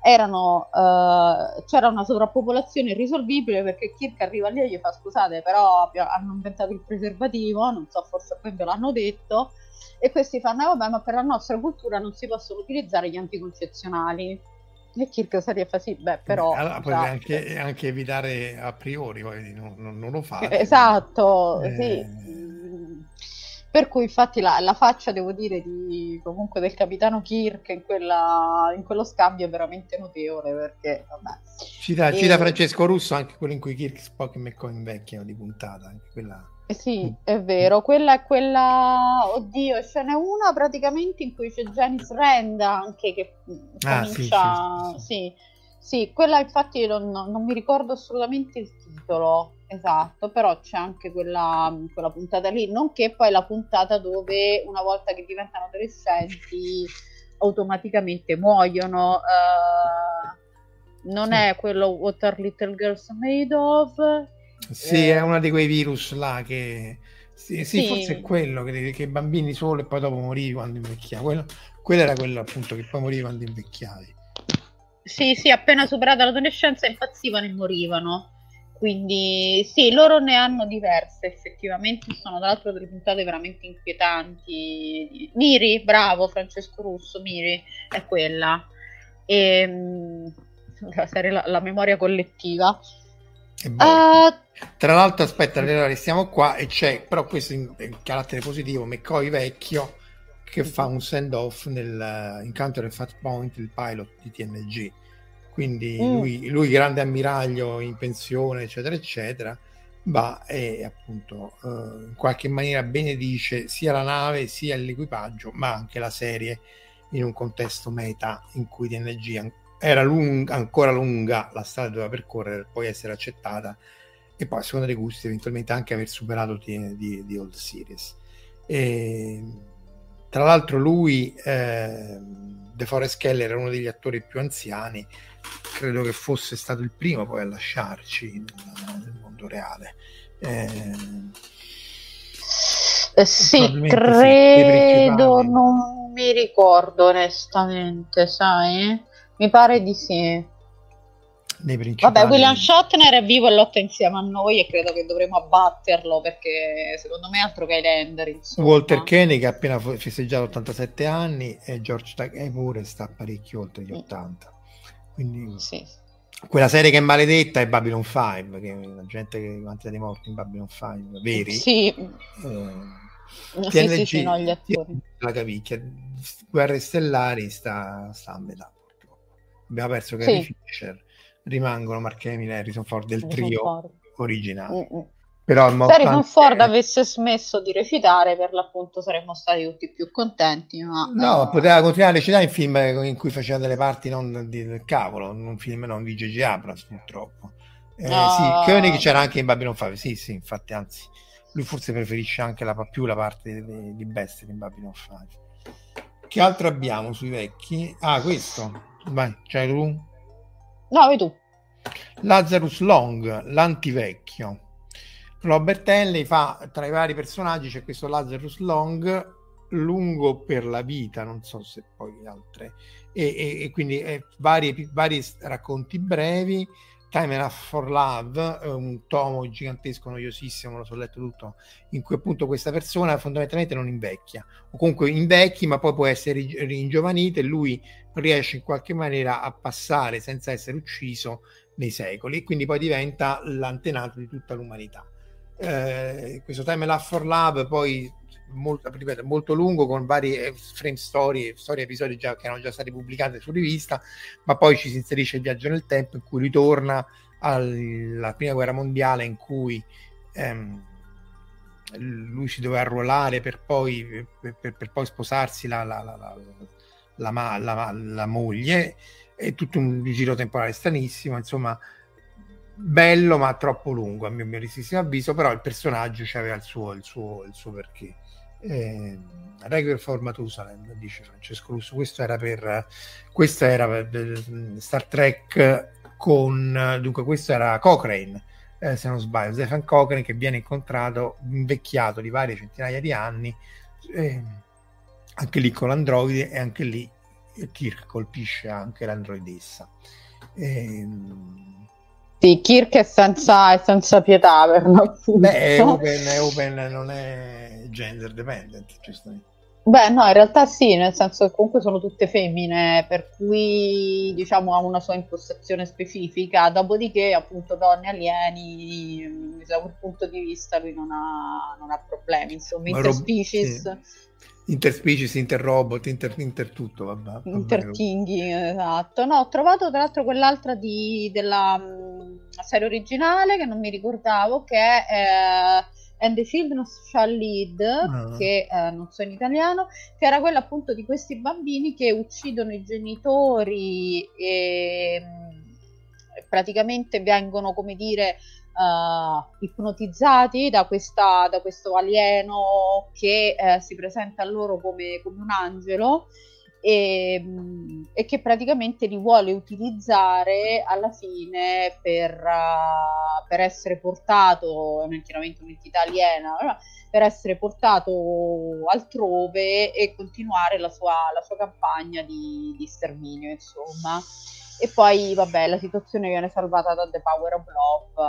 erano, uh, c'era una sovrappopolazione irrisolvibile perché Kirk arriva lì e gli fa scusate però hanno inventato il preservativo non so forse poi ve l'hanno detto. E questi fanno eh, vabbè ma per la nostra cultura non si possono utilizzare gli anticoncezionali e Kirk Saria fa sì, beh, però... Allora, puoi esatto. anche, anche, evitare a priori, non, non, non lo fa. Esatto, eh... sì. Per cui infatti la, la, faccia, devo dire, di, comunque del capitano Kirk in, quella, in quello scambio è veramente notevole, perché, vabbè. Cita, e... cita Francesco Russo anche quello in cui Kirk, Spock e McCoy invecchiano di puntata, anche quella sì, mm. è vero, quella è quella, oddio, ce n'è una praticamente in cui c'è Janice Rand anche che ah, comincia, sì, sì, sì, sì, quella infatti non, non, mi ricordo assolutamente il titolo esatto, però c'è anche quella, quella puntata lì, nonché poi la puntata dove una volta che diventano adolescenti automaticamente muoiono, uh, non è quello What Are Little Girls Made Of? Sì, eh, è uno di quei virus là che... Sì, sì, sì. forse è quello che, che, bambini solo e poi dopo morivi quando invecchiavi. Quello, quello era quello appunto che poi morivi quando invecchiavi. Sì, sì, appena superata l'adolescenza impazzivano e morivano. Quindi sì, loro ne hanno diverse effettivamente, sono tra l'altro delle puntate veramente inquietanti. Miri, bravo Francesco Russo, Miri è quella. E, ehm, la, serie, la, la memoria collettiva. Uh, Tra l'altro, aspetta, allora restiamo qua e c'è però questo in, in carattere positivo, McCoy vecchio che fa un send off nel uh, Encounter Fat Point, il pilot di TNG. Quindi mm. lui, lui, grande ammiraglio in pensione, eccetera, eccetera. va e appunto eh, in qualche maniera benedice sia la nave sia l'equipaggio, ma anche la serie in un contesto meta in cui TNG era lunga, ancora lunga la strada doveva percorrere per poi essere accettata e poi a seconda dei gusti eventualmente anche aver superato di, di, di Old Series. E, tra l'altro lui, eh, De Forest Keller, era uno degli attori più anziani, credo che fosse stato il primo poi a lasciarci nel, nel mondo reale. Eh, eh sì, credo, sì, non mi ricordo onestamente, sai? Mi pare di sì. Vabbè, William Shatner è vivo e lotta insieme a noi e credo che dovremo abbatterlo perché secondo me è altro che Highlander. Insomma. Walter Kenny che ha appena festeggiato 87 anni e George Takei pure sta parecchio oltre gli 80. Mm. Quindi sì. quella serie che è maledetta è Babylon 5, che la gente che quanti dei morti in Babylon 5, veri? Sì. Eh, TNG, sì, sì, sì, no, gli attori. La cavicchia, Guerre Stellari sta, sta a metà. Abbiamo perso Carrie sì. Fisher rimangono Mark Hamill e Harrison Ford del trio Ford. originale. Mm-mm. Però Se Harrison Ford avesse smesso di recitare, per l'appunto saremmo stati tutti più contenti. Ma, no, uh... poteva continuare a recitare in film in cui faceva delle parti non di, del cavolo, un film non di J.J. Abrams, purtroppo. Eh, no. Sì, Koenig c'era anche in Babylon 5, sì, sì, infatti, anzi, lui forse preferisce anche la, più la parte di, di Bestia in Babylon 5. Che altro abbiamo sui vecchi? Ah, questo. Vai, c'hai tu? No, vai tu. Lazarus Long, l'antivecchio. Robert Henley fa tra i vari personaggi c'è questo Lazarus Long lungo per la vita, non so se poi altre, e, e, e quindi eh, vari, vari racconti brevi. Time Enough for Love, un tomo gigantesco, noiosissimo, lo so letto tutto, in cui appunto questa persona fondamentalmente non invecchia, o comunque invecchi, ma poi può essere ringiovanita e lui riesce in qualche maniera a passare senza essere ucciso nei secoli e quindi poi diventa l'antenato di tutta l'umanità. Eh, questo Time Love for Love poi molto, ripeto, molto lungo con varie eh, frame story, storie episodi già, che erano già stati pubblicati su rivista, ma poi ci si inserisce il viaggio nel tempo in cui ritorna alla prima guerra mondiale in cui ehm, lui si doveva arruolare per poi, per, per poi sposarsi la, la, la, la, moglie, è tutto un giro temporale stranissimo, insomma, bello ma troppo lungo a mio mio avviso, però il personaggio aveva il suo, il suo, il suo perché. Eh, Requiem for Matusalem, dice Francesco Russo, questo era per, questo era per Star Trek con, dunque questo era Cochrane, eh, se non sbaglio, Stephen Cochrane che viene incontrato invecchiato di varie centinaia di anni, eh, anche lì con l'androide e anche lì Kirk colpisce anche l'androidessa. E... Sì, Kirk è senza, è senza pietà per l'appunto. Beh, è open, è open, non è gender dependent, giustamente. Beh, no, in realtà sì, nel senso che comunque sono tutte femmine, per cui diciamo ha una sua impostazione specifica, dopodiché appunto donne alieni, da quel punto di vista lui non ha, non ha problemi, insomma, interspecies. Sì Interspecies, interrobot, inter, inter tutto, vabbè. Interkinghi, esatto. No, ho trovato tra l'altro quell'altra di, della um, serie originale che non mi ricordavo, che è eh, And the Children Shall Lead, ah. che eh, non so in italiano, che era quella appunto di questi bambini che uccidono i genitori e praticamente vengono, come dire, uh, ipnotizzati da, questa, da, questo alieno che uh, si presenta a loro come, come un angelo e, e, che praticamente li vuole utilizzare alla fine per, uh, per essere portato, è chiaramente un'entità aliena, per essere portato altrove e continuare la sua, la sua campagna di, di sterminio, insomma. E poi, vabbè, la situazione viene salvata da The Power of Love.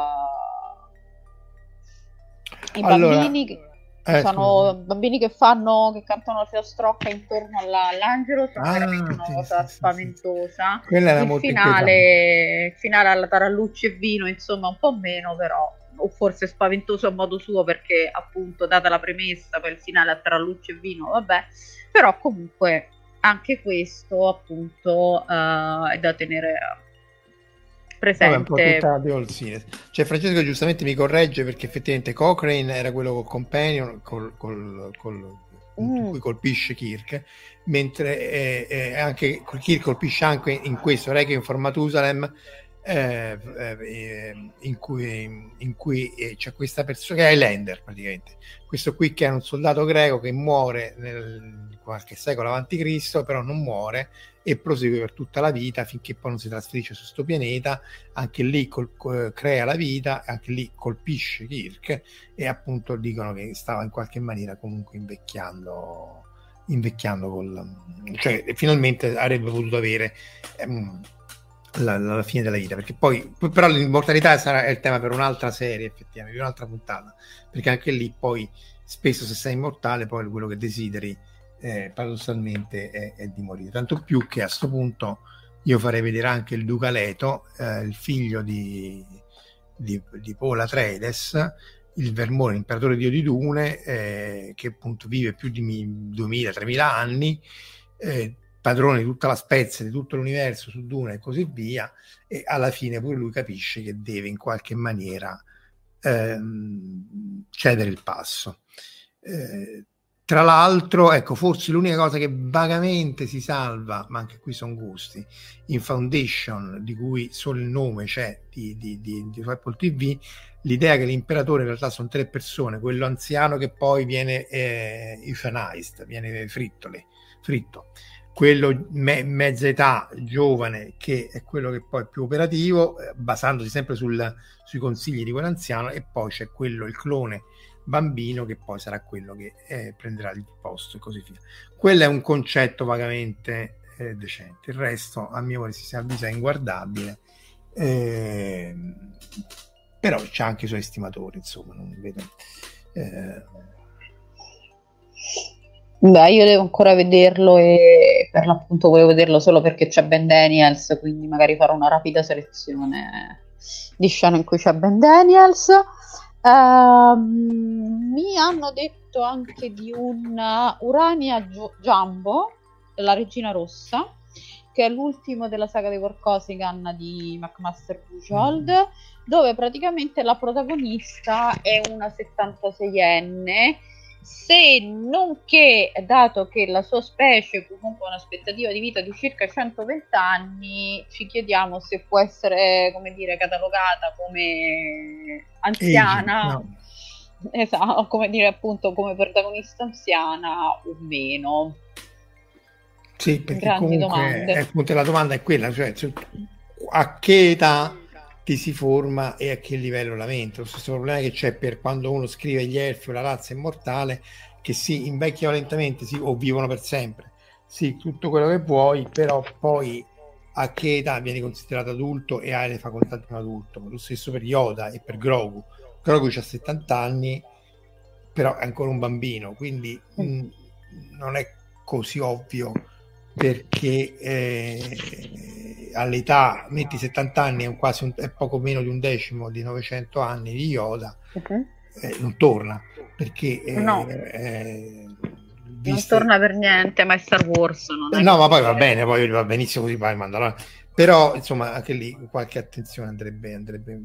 I allora, bambini che eh, sono bambini che fanno, che cantano la filastrocca intorno alla, all'angelo, sono ah, veramente una sì, cosa sì, spaventosa. Il finale, il finale alla tarallucci e vino, insomma, un po' meno, però o forse spaventoso a modo suo perché appunto data la premessa per il finale a tarallucci e vino, vabbè, però comunque anche questo appunto uh, è da tenere presente. Vabbè, cioè, Francesco giustamente mi corregge perché effettivamente Cochrane era quello col companion col, col, col, mm. cui colpisce Kirk, mentre eh, eh, anche Kirk colpisce anche in questo Requiem for Matusalem eh, eh, in cui, in cui eh, c'è questa persona che è Highlander praticamente. Questo qui che è un soldato greco che muore nel qualche secolo avanti Cristo però non muore e prosegue per tutta la vita finché poi non si trasferisce su questo pianeta. Anche lì col, crea la vita anche lì colpisce Kirk e appunto dicono che stava in qualche maniera comunque invecchiando invecchiando col, cioè finalmente avrebbe potuto avere ehm, la, la, fine della vita, perché poi però l'immortalità sarà il tema per un'altra serie, effettivamente, un'altra puntata, perché anche lì poi spesso se sei immortale poi quello che desideri eh, paradossalmente è, è, di morire, tanto più che a questo punto io farei vedere anche il Duca Leto, eh, il figlio di, di, di Paul Atreides, il Vermone, l'imperatore dio di Dune, eh, che appunto vive più di 2000-3000 anni, eh, padrone di tutta la spezia, di tutto l'universo su Duna e così via, e alla fine pure lui capisce che deve in qualche maniera ehm, cedere il passo. Eh, tra l'altro, ecco, forse l'unica cosa che vagamente si salva, ma anche qui sono gusti, in Foundation, di cui solo il nome c'è di, di, di, di Apple TV, l'idea che l'imperatore in realtà sono tre persone, quello anziano che poi viene eh, euthanized, viene frittole, fritto quello me- mezza età giovane che è quello che poi è più operativo, eh, basandosi sempre sul, sui consigli di quell'anziano, e poi c'è quello, il clone bambino, che poi sarà quello che eh, prenderà il posto e così via. Quello è un concetto vagamente eh, decente, il resto, a mio si avvisa inguardabile. Eh, però c'è anche i suoi estimatori, insomma, non vedo. Eh, Beh, io devo ancora vederlo e per l'appunto volevo vederlo solo perché c'è Ben Daniels, quindi magari farò una rapida selezione di scene in cui c'è Ben Daniels. Uh, mi hanno detto anche di un Urania Jumbo, la regina rossa, che è l'ultimo della saga dei Vorkosigan di McMaster Bujold, dove praticamente la protagonista è una 76enne se non che, dato che la sua specie comunque ha un'aspettativa di vita di circa 120 anni, ci chiediamo se può essere, come dire, catalogata come anziana, no. esatto, come dire appunto come protagonista anziana o meno. Sì, perché Grandi comunque è, appunto, la domanda è quella, cioè a che età ti si forma e a che livello la mente. Lo stesso problema che c'è per quando uno scrive gli elfi o la razza immortale, che si invecchiano lentamente sì, o vivono per sempre. Sì, tutto quello che vuoi, però poi a che età vieni considerato adulto e hai le facoltà di un adulto. Lo stesso per Yoda e per Grogu. Grogu ha 70 anni, però è ancora un bambino, quindi mh, mm, non è così ovvio perché eh, all'età, metti 70 anni, è, quasi un, è poco meno di un decimo di 900 anni di Yoda, okay. eh, non torna perché eh, no. non torna per niente, ma è Star Wars. non no, ma poi va bene, poi va benissimo così, poi mandalo. Però insomma, anche lì qualche attenzione andrebbe, andrebbe.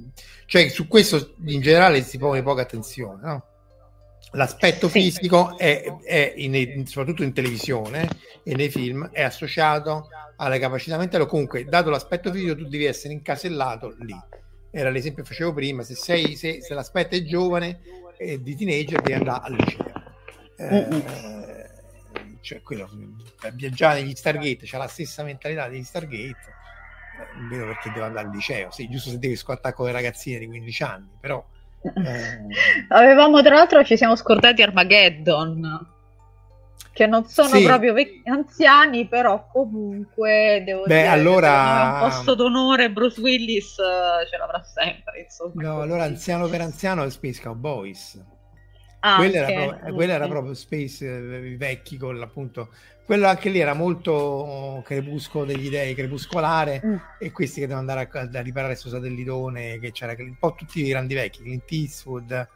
Cioè, su questo in generale si pone poca attenzione, no? L'aspetto sì. fisico è, è in, soprattutto in televisione e nei film è associato alle capacità mentali o comunque dato l'aspetto fisico tu devi essere incasellato lì era l'esempio che facevo prima se, sei, se, se l'aspetto è giovane e di teenager devi andare al liceo eh, cioè quello per viaggiare negli Stargate c'ha la stessa mentalità degli Stargate eh, non vedo perché devo andare al liceo sì giusto se devi squattare con le ragazzine di 15 anni però eh. Avevamo tra l'altro ci siamo scordati Armageddon, che non sono sì. proprio vecchi, anziani, però comunque devo Beh, dire allora... un posto d'onore Bruce Willis eh, ce l'avrà sempre. Insomma, no, allora anziano per anziano è Space Cowboys. Ah, quello, era proprio, quello era proprio Space eh, vecchi con appunto quello anche lì era molto crepuscolo degli dei, crepuscolare mm. e questi che devono andare a, a riparare questo satellitone che c'era un po' tutti i grandi vecchi, Clint Eastwood,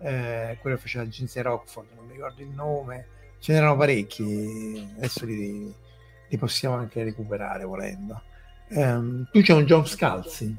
eh, quello che faceva l'agenzia Rockford, non mi ricordo il nome, ce n'erano parecchi, adesso li, li possiamo anche recuperare volendo. Um, tu c'è un John Scalzi.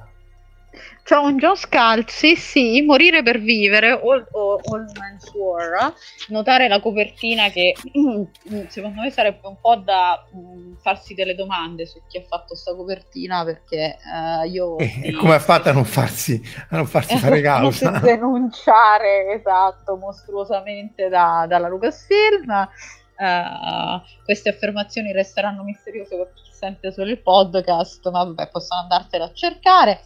C'è un John Scalzi, sì, Morire per vivere, All, all, all Man's War, notare la copertina che mm, secondo me sarebbe un po' da um, farsi delle domande su chi ha fatto questa copertina perché uh, io... E eh, come ha fatto a non farsi, a non farsi fare causa? denunciare, esatto, mostruosamente da, dalla Lucasfilm. Uh, queste affermazioni resteranno misteriose per chi sente solo il podcast, ma vabbè, possono andartene a cercare.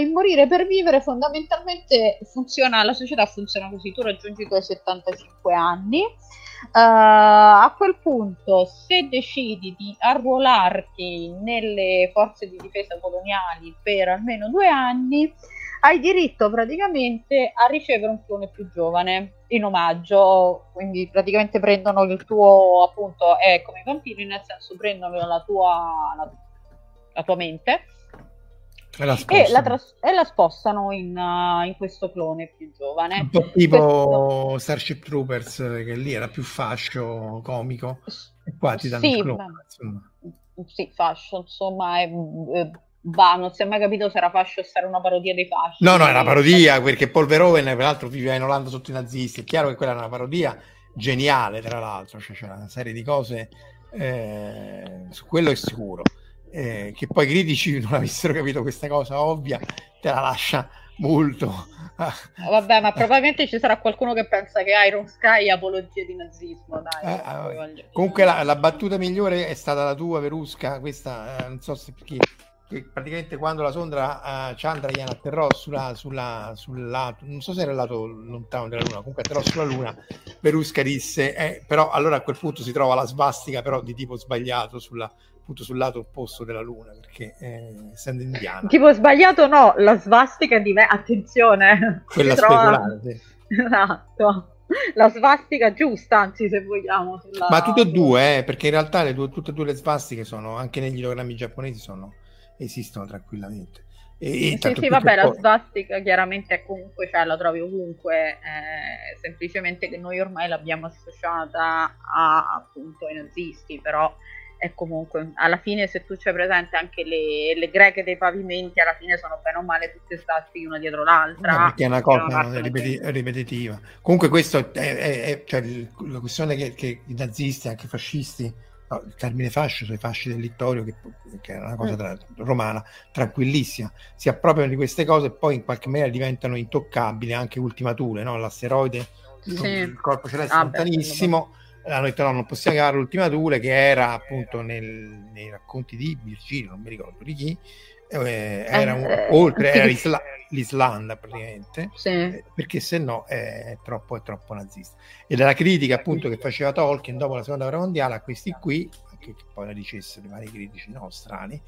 In Morire per vivere fondamentalmente funziona, la società funziona così, tu raggiungi i tuoi 75 anni, uh, a quel punto se decidi di arruolarti nelle forze di difesa coloniali per almeno due anni, hai diritto praticamente a ricevere un clone più giovane in omaggio, quindi praticamente prendono il tuo, appunto, è come i vampiri, nel senso prendono la tua, la, la tua mente e la, e la, tras- e la spostano in, uh, in, questo clone più giovane. Un po' tipo questo... Starship Troopers, che lì era più fascio, comico, e qua ti danno sì, il clone. Sì, fascio, insomma, è, è Bah, non si è mai capito se era fascio o se era una parodia dei fasci. No, no, è una parodia, perché Polveroven, peraltro, viveva in Olanda sotto i nazisti. È chiaro che quella era una parodia geniale, tra l'altro, cioè c'era una serie di cose, eh, su quello è sicuro. Eh, che poi i critici non avessero capito questa cosa ovvia, te la lascia molto. Vabbè, ma probabilmente ci sarà qualcuno che pensa che Iron Sky è apologia di nazismo. Dai, eh, comunque la, la, battuta migliore è stata la tua, Verusca. Questa eh, non so se perché praticamente quando la sonda uh, Chandrayaan atterrò sulla, sulla, sul lato, non so se era il lato lontano della Luna, comunque atterrò sulla Luna, Verusca disse, eh, però allora a quel punto si trova la svastica però di tipo sbagliato sulla, appunto sul lato opposto della Luna, perché eh, essendo indiana. Tipo sbagliato no, la svastica di me, attenzione. Quella speculare, sì. Esatto. La svastica giusta, anzi, se vogliamo. Sulla... Ma tutte e due, eh, perché in realtà due, tutte e due le svastiche sono, anche negli ideogrammi giapponesi, sono esistono tranquillamente. E, e sì, sì, vabbè, poi... la svastica chiaramente comunque cioè, la trovi ovunque, eh, semplicemente che noi ormai l'abbiamo associata a, appunto ai nazisti, però è comunque alla fine se tu c'hai presente anche le, le, greche dei pavimenti alla fine sono bene o male tutte stastiche una dietro l'altra no, perché è una cosa ripeti- ripetitiva comunque questo è, è, è cioè, la questione che, che i nazisti anche i fascisti no, il termine fascio sui fasci del Littorio, che, che è una cosa mm. tra, romana tranquillissima, si appropriano di queste cose e poi in qualche maniera diventano intoccabili anche ultimature, no? l'asteroide, sì. il corpo celeste ah, lontanissimo. Hanno detto no, non possiamo chiamare l'ultima Thule che era appunto nel, nei racconti di Virgilio, non mi ricordo di chi, eh, era un, eh, oltre era l'Isla- l'Islanda praticamente sì. eh, perché se no è troppo, è troppo nazista ed la critica appunto che faceva Tolkien dopo la seconda guerra mondiale a questi qui che, che poi la dicessero i vari critici no, strani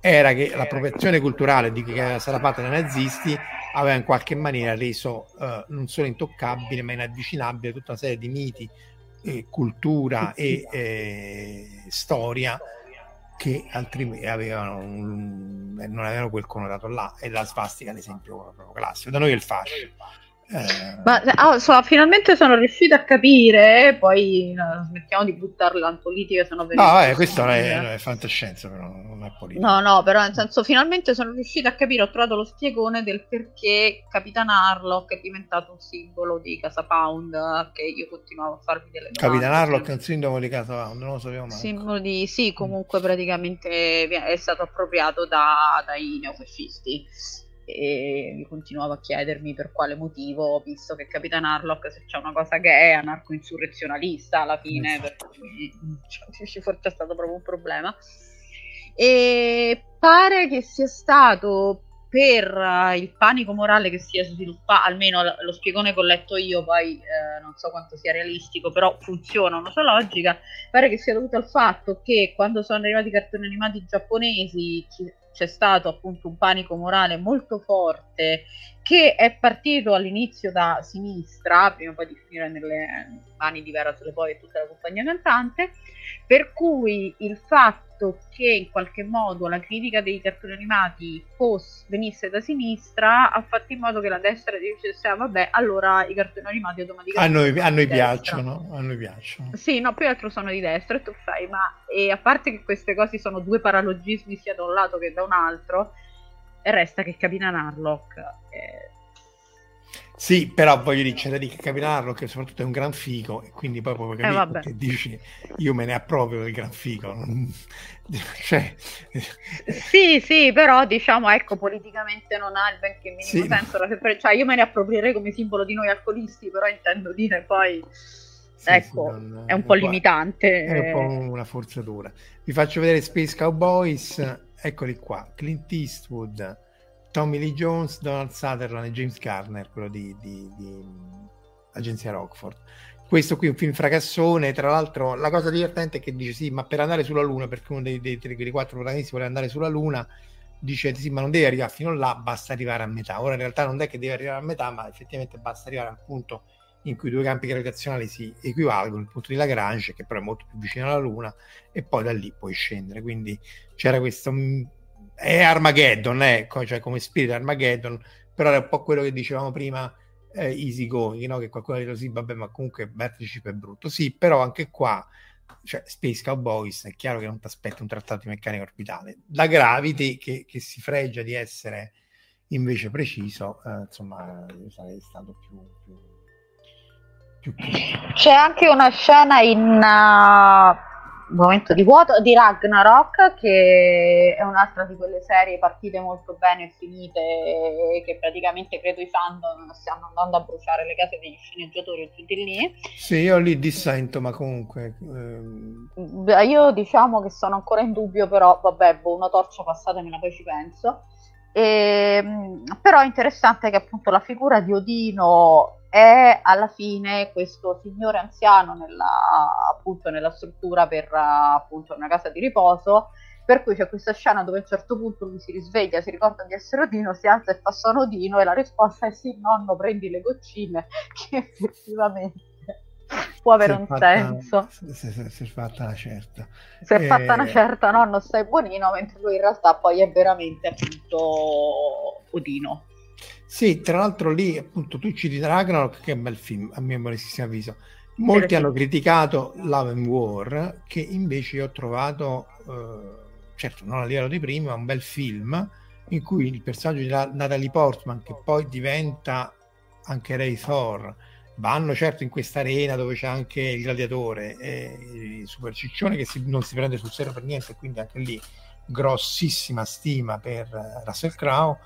era che l'appropriazione culturale di che era stata fatta dai nazisti aveva in qualche maniera reso uh, non solo intoccabile ma inavvicinabile tutta una serie di miti eh, cultura e eh, storia che altrimenti avevano un, non avevano quel connotato là e la svastica ad esempio proprio classico. Da noi è il fascio eh... Ma oh, so, finalmente sono riuscita a capire, poi no, smettiamo di buttarla in politica, sono No, eh, questo è, è, fantascienza, però non è politica. No, no, però nel senso, finalmente sono riuscita a capire, ho trovato lo spiegone del perché Capitan Harlock è diventato un simbolo di Casa Pound, che io continuavo a farmi delle domande. Capitan Harlock è un simbolo di Casa Pound, non lo sapevo mai. Simbolo di, sì, comunque praticamente è stato appropriato da, dai neofascisti e continuavo a chiedermi per quale motivo, visto che Capitan Harlock se c'è una cosa che è anarco-insurrezionalista alla fine, per cui cioè, forse è stato proprio un problema. E pare che sia stato per il panico morale che si è sviluppato, almeno lo spiegone che ho letto io, poi eh, non so quanto sia realistico, però funziona una sua logica, pare che sia dovuto al fatto che quando sono arrivati i cartoni animati giapponesi c'è stato appunto un panico morale molto forte che è partito all'inizio da sinistra, prima poi di finire nelle mani di Vera Poi e tutta la compagnia cantante, per cui il fatto che in qualche modo la critica dei cartoni animati fosse, venisse da sinistra ha fatto in modo che la destra dicesse ah, vabbè allora i cartoni animati automaticamente a noi, a noi piacciono a noi piacciono. Sì no più altro sono di destra e tu fai ma e a parte che queste cose sono due paralogismi sia da un lato che da un altro e resta che Capitan Harlock è sì, però voglio dire, c'è da dire che Capinarlo che soprattutto è un gran figo e quindi poi proprio capire eh, che dici io me ne approprio del gran figo. Cioè... Sì, sì, però diciamo ecco politicamente non ha il benché minimo sì, senso, no. cioè io me ne approprierei come simbolo di noi alcolisti, però intendo dire poi sì, ecco, sì, non... è un po' limitante. È un po' una forzatura. Vi faccio vedere Space Cowboys, eccoli qua, Clint Eastwood Tommy Lee Jones, Donald Sutherland e James Garner, quello di, di, di Agenzia Rockford. Questo qui è un film fracassone, tra l'altro la cosa divertente è che dice sì, ma per andare sulla Luna, perché uno dei, dei, dei, dei quattro protagonisti vuole andare sulla Luna, dice sì, ma non deve arrivare fino là, basta arrivare a metà. Ora in realtà non è che deve arrivare a metà, ma effettivamente basta arrivare al punto in cui i due campi gravitazionali si equivalgono, il punto di Lagrange, che però è molto più vicino alla Luna, e poi da lì puoi scendere. Quindi c'era questo è Armageddon, ecco, cioè come spirito Armageddon, però è un po' quello che dicevamo prima, eh, easy going, no? che qualcuno ha detto sì, vabbè, ma comunque Battleship è brutto. Sì, però anche qua, cioè Space Cowboys, è chiaro che non ti aspetta un trattato di meccanica orbitale. La Gravity, che, che si fregia di essere invece preciso, eh, insomma, io sarei stato più, più C'è anche una scena in... Uh momento di vuoto di Ragnarok che è un'altra di quelle serie partite molto bene e finite che praticamente credo i fandom stiano andando a bruciare le case degli sceneggiatori o di lì. Sì io lì dissento ma comunque ehm... io diciamo che sono ancora in dubbio però vabbè boh, una torcia passatemela poi ci penso. E, ehm, però è interessante che appunto la figura di Odino è alla fine questo signore anziano nella, appunto, nella struttura per appunto una casa di riposo per cui c'è questa scena dove a un certo punto lui si risveglia, si ricorda di essere Odino, si alza e fa sono Odino e la risposta è sì nonno prendi le goccine che effettivamente può avere un fatta, senso. si, si, è fatta una certa. Si è fatta una certa nonno stai buonino mentre lui in realtà poi è veramente appunto Odino sì, tra l'altro lì appunto tu citi Ragnarok che è un bel film, a mio modestissimo avviso. Molti sì. hanno criticato Love and War, che invece io ho trovato, eh, certo non a livello di primo, ma un bel film in cui il personaggio di Natalie Portman, che poi diventa anche Ray Thor, vanno certo in questa arena dove c'è anche il gladiatore e il super ciccione che si, non si prende sul serio per niente, quindi anche lì grossissima stima per Russell Crowe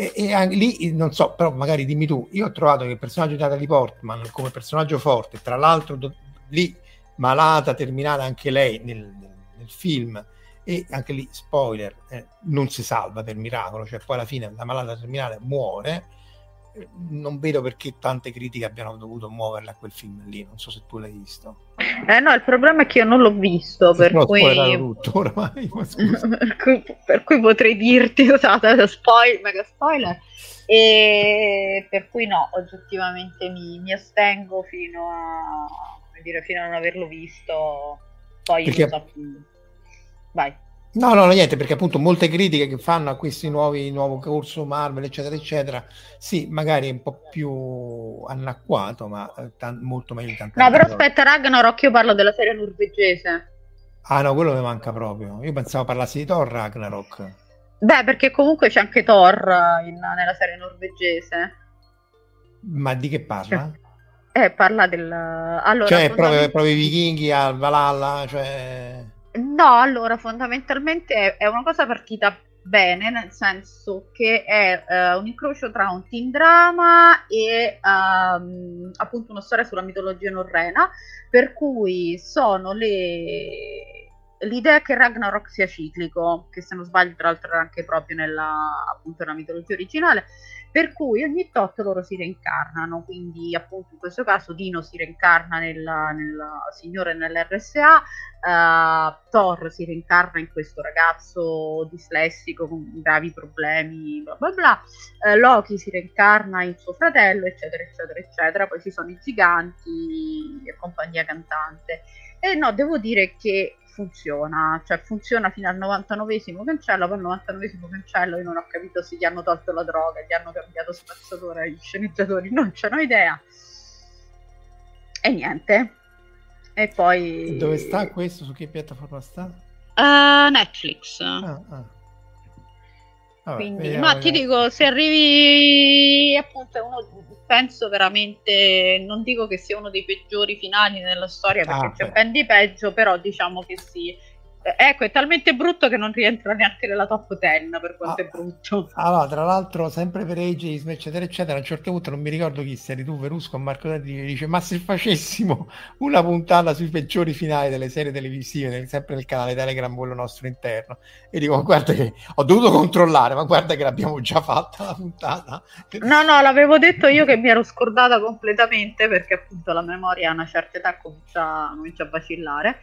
e, e anche lì, non so, però magari dimmi tu, io ho trovato che il personaggio di Natalie Portman come personaggio forte, tra l'altro do, lì malata, terminale anche lei nel, nel, nel film, e anche lì, spoiler, eh, non si salva per miracolo, cioè poi alla fine la malata terminale muore, non vedo perché tante critiche abbiano dovuto muoverle a quel film lì. Non so se tu l'hai visto. Eh no, il problema è che io non l'ho visto, per cui... tutto oramai, per, cui, per cui potrei dirti, scusate, spoil, mega spoiler. E per cui no, oggettivamente mi, mi astengo fino a, dire, fino a non averlo visto. Poi perché... so più. Vai. No, no, no, niente, perché appunto molte critiche che fanno a questi nuovi nuovo corso Marvel, eccetera, eccetera, sì, magari è un po' più anacquato, ma eh, t- molto meglio di tanto. No, però aspetta, Ragnarok, io parlo della serie norvegese. Ah no, quello mi manca proprio. Io pensavo parlassi di Thor Ragnarok. Beh, perché comunque c'è anche Thor in, nella serie norvegese. Ma di che parla? Cioè, eh, parla del... Allora, cioè, proprio, proprio i vichinghi al Valhalla, cioè... No, allora fondamentalmente è, una cosa partita bene, nel senso che è uh, un incrocio tra un teen drama e um, appunto una storia sulla mitologia norrena, per cui sono le l'idea che Ragnarok sia ciclico, che se non sbaglio tra l'altro era anche proprio nella, appunto, nella mitologia originale, per cui ogni tot loro si reincarnano, quindi appunto in questo caso Dino si reincarna nel, nel signore nell'RSA, uh, eh, Thor si reincarna in questo ragazzo dislessico con gravi problemi, bla bla bla, uh, Loki si reincarna in suo fratello, eccetera, eccetera, eccetera, poi ci sono i giganti e compagnia cantante. E no, devo dire che funziona, cioè funziona fino al 99esimo cancello, poi al 99esimo cancello io non ho capito se gli hanno tolto la droga, gli hanno cambiato spazzatura gli sceneggiatori, non ce n'ho idea. E niente. E poi... Dove sta questo? Su che piattaforma sta? Uh, Netflix. Ah, ah. Vabbè, Quindi, ma ti dico, se arrivi appunto uno, penso veramente, non dico che sia uno dei peggiori finali nella storia perché ah, c'è ben di peggio, però diciamo che sì, Ecco, è talmente brutto che non rientra neanche nella top 10 per quanto ah, è brutto. Allora, tra l'altro, sempre per ageism, eccetera, eccetera, a un certo punto non mi ricordo chi sei tu, Verusco o Marco Dadri, dice, ma se facessimo una puntata sui peggiori finali delle serie televisive, sempre nel canale Telegram, quello nostro interno, e dico, guarda che ho dovuto controllare, ma guarda che l'abbiamo già fatta la puntata. No, no, l'avevo detto io che mi ero scordata completamente, perché appunto la memoria a una certa età comincia, comincia a vacillare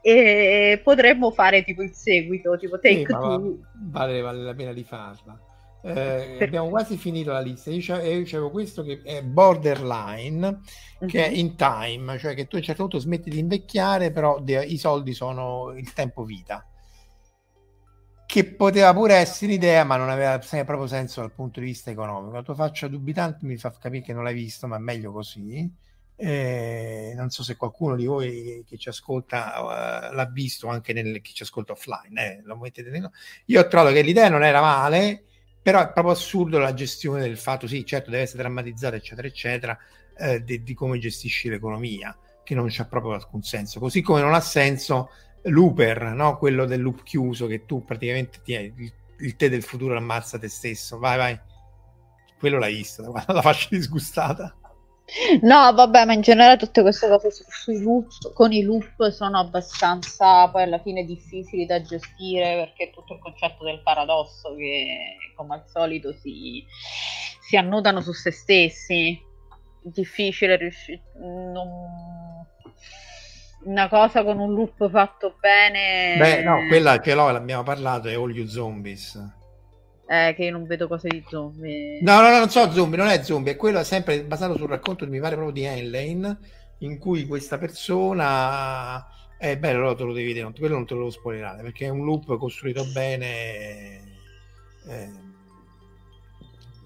e potremmo fare tipo il seguito, tipo take sì, two. Vale, vale la pena di farla. Eh. Abbiamo quasi finito la lista. Io c'avevo questo che è borderline, che uh-huh. è mhm. in time, cioè che tu a un certo punto smetti di invecchiare, però de- i soldi sono il tempo vita. Che poteva pure essere un'idea, ma non aveva proprio senso dal punto di vista economico. La tua faccia dubitante mi fa capire che non l'hai visto, ma è meglio così. Eh, non so se qualcuno di voi che ci ascolta uh, l'ha visto anche nel, chi ci ascolta offline. Eh, dentro. Io ho trovato che l'idea non era male, però è proprio assurdo la gestione del fatto, sì, certo deve essere drammatizzata, eccetera, eccetera, eh, di, di, come gestisci l'economia, che non c'ha proprio alcun senso. Così come non ha senso l'Uber, no? quello del loop chiuso, che tu praticamente ti, il, il te del futuro ammazza te stesso. Vai, vai. Quello l'hai visto, la faccia disgustata. No, vabbè, ma in generale tutte queste cose su, sui loop, con i loop sono abbastanza poi alla fine difficili da gestire perché tutto il concetto del paradosso che come al solito si, si annodano su se stessi. Difficile riuscire. Non... Una cosa con un loop fatto bene. Beh, no, quella che l'ho, l'abbiamo parlato, è All You Zombies eh, che io non vedo cose di zombie. No, no, no, non so zombie, non è zombie, è quello sempre basato sul racconto, mi pare proprio di Henlane, in cui questa persona... È eh, bello, allora te lo devi vedere, quello non te lo devo spoilerare, perché è un loop costruito bene... Eh,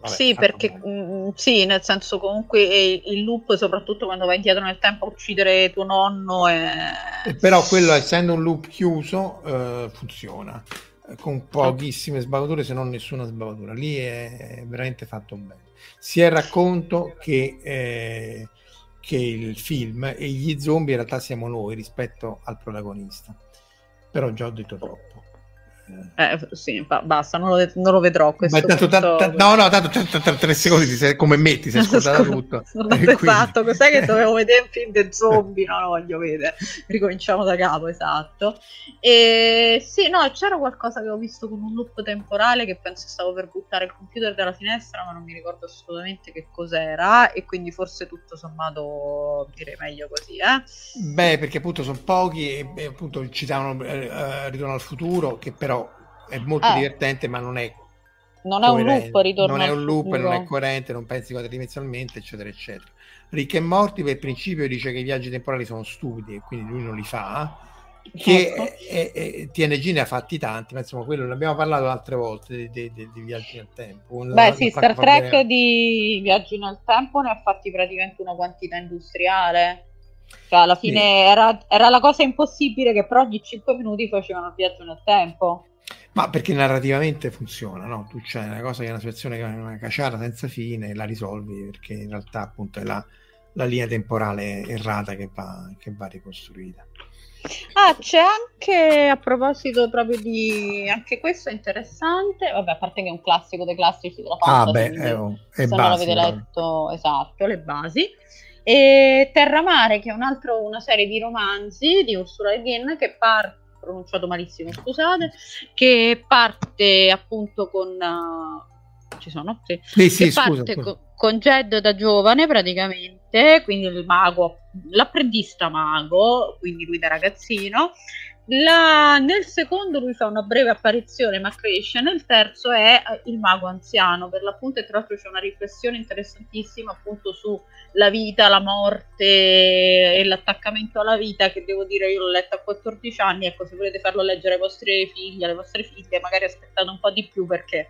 vabbè, sì, perché mh, mm, sì, nel senso comunque il loop, soprattutto quando vai indietro nel tempo a uccidere tuo nonno. È... Però quello, essendo un loop chiuso, eh, funziona con pochissime sbavature se non nessuna sbavatura. Lì è veramente fatto bene. Sia il racconto che, eh, che il film e gli zombie in realtà siamo noi rispetto al protagonista. Però già ho detto troppo eh, sì, basta, non lo, non lo vedrò. Ma tanto, punto... t- no, no, tanto t- t- tre secondi ti sei, come me ti sei scordato tutto. esatto, cos'è che dovevo vedere un film dei zombie? No, no, voglio vedere. Ricominciamo da capo, esatto. E sì, no, c'era qualcosa che ho visto con un loop temporale che penso stavo per buttare il computer dalla finestra, ma non mi ricordo assolutamente che cos'era. E quindi forse tutto sommato direi meglio così, eh? Beh, perché appunto sono pochi e, e appunto citavano eh, uh, Ritorno al futuro, che però è molto eh. divertente, ma non è non è un loop, ritorno non è un loop, non è coerente, non pensi quadridimensionalmente, eccetera, eccetera. Rick e Morty per principio dice che i viaggi temporali sono stupidi e quindi lui non li fa. Che certo. TNG ne ha fatti tanti, ma insomma, quello l'abbiamo parlato altre volte di, di, di viaggi nel tempo. Beh, la, sì, Star Trek vedere... di viaggi nel tempo ne ha fatti praticamente una quantità industriale. Cioè, alla fine sì. era, era la cosa impossibile che per ogni 5 minuti facevano il viaggio nel tempo. Ma perché narrativamente funziona, no? Tu c'è una cosa che è una situazione che è una caciara senza fine la risolvi perché in realtà appunto è la, la linea temporale errata che va, che va ricostruita. Ah, c'è anche a proposito proprio di anche questo è interessante. Vabbè, a parte che è un classico dei classici della fantasy. Ah, beh, è, oh, è se basi, non l'avete letto, esatto, le basi. E Terramare, che è un altro, una serie di romanzi di Ursula Le Guin che parte pronunciato malissimo, scusate, che parte appunto con... Uh, ci sono? Sì, sì, sì scusa, scusa. Con, con Jed da giovane praticamente, quindi il mago, l'apprendista mago, quindi lui da ragazzino, la, nel secondo lui fa una breve apparizione ma cresce, nel terzo è eh, il mago anziano, per l'appunto e tra l'altro c'è una riflessione interessantissima appunto sulla vita, la morte e l'attaccamento alla vita che devo dire io l'ho letta a 14 anni, ecco se volete farlo leggere ai vostri figli, alle vostre figlie magari aspettate un po' di più perché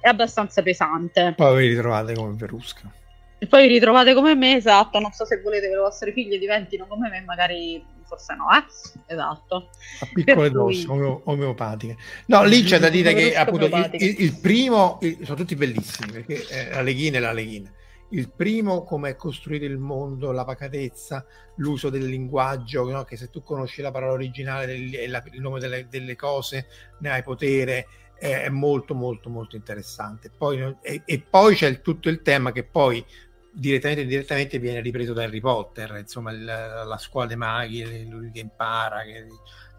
è abbastanza pesante. Poi vi ritrovate come Verusca. E poi vi ritrovate come me, esatto, non so se volete che le vostre figlie diventino come me, magari forse no, eh? Esatto. A piccole dosi cui... omeopatiche. No, lì c'è da dire che appunto il, il, primo, il, sono tutti bellissimi, perché eh, la leghina e la leghina. Il primo, come costruire il mondo, la pacatezza, l'uso del linguaggio, no? che se tu conosci la parola originale, la, il nome delle, delle, cose, ne hai potere, è molto molto molto interessante. Poi, e, e poi c'è il, tutto il tema che poi direttamente o indirettamente viene ripreso da Harry Potter, insomma il, la scuola dei maghi, lui che impara, che,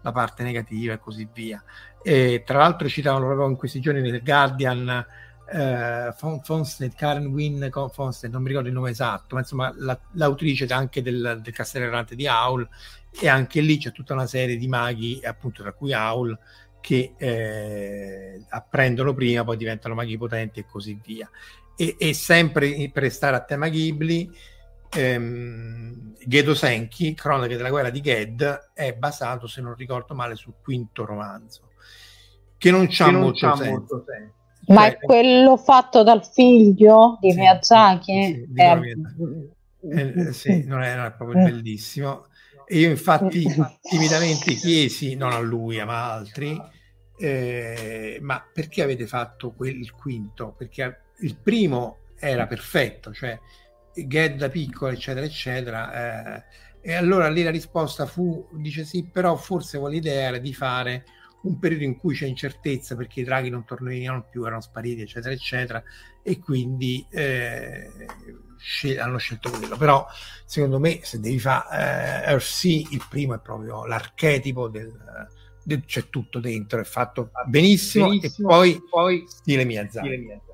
la parte negativa e così via. E, tra l'altro citavano proprio in questi giorni nel Guardian eh, Fonstead, Karen Wynne Fonstead, non mi ricordo il nome esatto, ma insomma la, l'autrice anche del, del Castello Errante di Aul e anche lì c'è tutta una serie di maghi, appunto tra cui Aul, che eh, apprendono prima, poi diventano maghi potenti e così via. E, e sempre per restare a tema Ghibli, ehm, Gedo Senki, Cronache della guerra di Ged, è basato, se non ricordo male, sul quinto romanzo, che non c'ha, che molto, non c'ha senso. molto, senso. Ma cioè, è quello fatto dal figlio di sì, Miyazaki? Sì, sì, è... eh, sì, non è, non è proprio eh. bellissimo. E io infatti timidamente chiesi, non a lui, ma a altri, eh, ma perché avete fatto quel, il quinto? Perché il primo era perfetto, cioè Ged da piccolo, eccetera, eccetera. Eh, e allora lì la risposta fu, dice sì, però forse l'idea era di fare un periodo in cui c'è incertezza perché i draghi non torneranno più, erano spariti, eccetera, eccetera, e quindi eh, scel- hanno scelto quello. Però, secondo me, se devi fare eh, Earthsea, il primo è proprio l'archetipo del, del, c'è tutto dentro, è fatto benissimo, benissimo e poi, poi stile Miyazaki. Stile Miyazaki.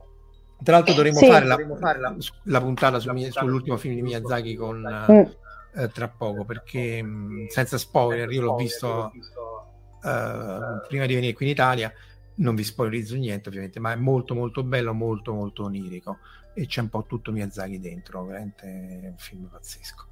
Tra l'altro dovremmo sì. fare, la, fare la, la, puntata su, sull'ultimo film di Miyazaki con, mm. eh, tra poco, perché mh, senza spoiler, io l'ho visto uh, prima di venire qui in Italia, non vi spoilerizzo niente ovviamente, ma è molto molto bello, molto molto onirico e c'è un po' tutto Miyazaki dentro, veramente è un film pazzesco.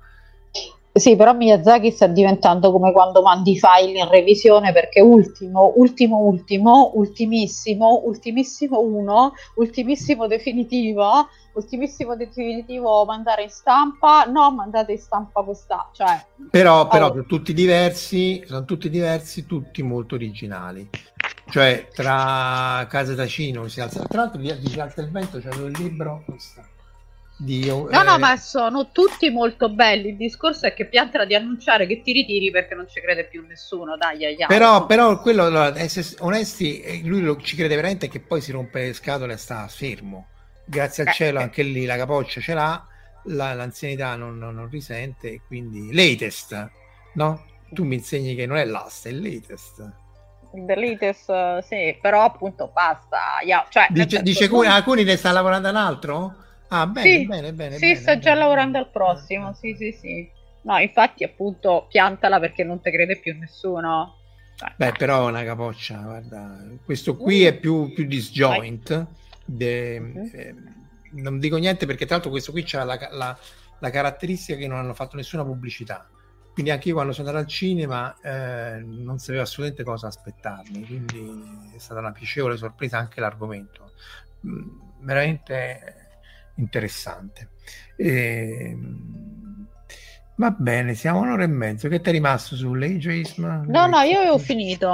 Sì, però Miyazaki sta diventando come quando mandi file in revisione perché ultimo, ultimo, ultimo, ultimissimo, ultimissimo uno, ultimissimo definitivo, ultimissimo definitivo mandare in stampa, no, mandate in stampa questa, cioè... Però, però allora. sono tutti diversi, sono tutti diversi, tutti molto originali. Cioè, tra Casa Tacino, si alza, tra l'altro di, di Alta il Vento c'è il libro, questo Dio, no, eh... no, ma sono tutti molto belli. Il discorso è che piantala di annunciare che ti ritiri perché non ci crede più nessuno. Dai, ai, ai. Però, però, quello, allora, essere onesti, eh, lui lo, ci crede veramente che poi si rompe le scatole e sta fermo. Grazie al eh, cielo, eh. anche lì la capoccia ce l'ha, la, l'anzianità non, non, non, risente. Quindi, latest, no? Tu mi insegni che non è last, è latest. The latest, sì, però appunto basta. Yeah. Cioè, dice, dice tu... alcuni ne sta lavorando un altro? Ah, bene, sì, bene, bene. Sì, bene, sto bene, già lavorando al prossimo. Sì, sì, sì. No, infatti, appunto, piantala perché non ti crede più nessuno. Beh, però è una capoccia, guarda. Questo qui uh, è più, più disjoint. De, uh-huh. eh, non dico niente perché, tra l'altro, questo qui ha la, la, la, caratteristica che non hanno fatto nessuna pubblicità. Quindi anche io quando sono andato al cinema eh, non sapevo assolutamente cosa aspettarmi, quindi è stata una piacevole sorpresa anche l'argomento. Mm, veramente interessante. E... Va bene, siamo un'ora e mezzo. Che ti è rimasto sull'ageism? No, no, io avevo finito.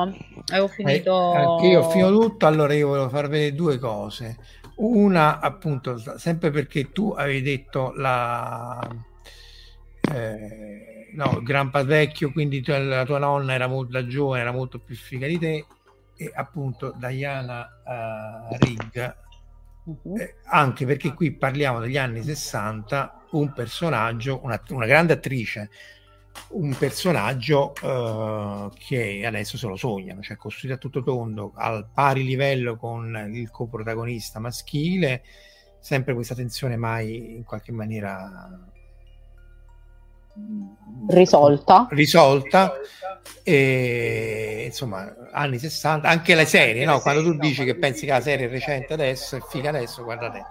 Avevo finito. Eh, anche io ho finito tutto. Allora, io volevo far vedere due cose. Una, appunto, sempre perché tu avevi detto la. Eh, no, Grampa vecchio, quindi tu, la tua nonna era molto da giovane, era molto più figa di te. E appunto, Diana uh, Rigg Uh-huh. Eh, anche perché qui parliamo degli anni 60, un personaggio, una, una grande attrice, un personaggio uh, che adesso se lo sognano, cioè costruito a tutto tondo, al pari livello con il coprotagonista maschile, sempre questa tensione mai in qualche maniera risolta. risolta. E insomma anni 60 anche le serie no? quando tu dici che pensi che la serie è recente adesso è figa adesso guardate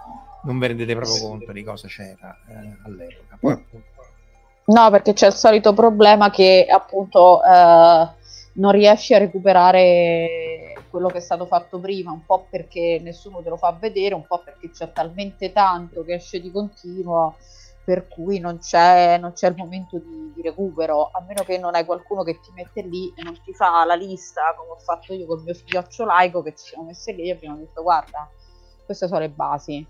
non vi rendete proprio conto di cosa c'era eh, all'epoca. Poi, appunto... no perché c'è il solito problema che appunto eh, non riesci a recuperare quello che è stato fatto prima un po' perché nessuno te lo fa vedere un po' perché c'è talmente tanto che esce di continuo per cui non c'è, non c'è il momento di, di, recupero, a meno che non hai qualcuno che ti mette lì e non ti fa la lista, come ho fatto io con il mio figlioccio laico, che ci siamo messi lì e abbiamo detto guarda, queste sono le basi.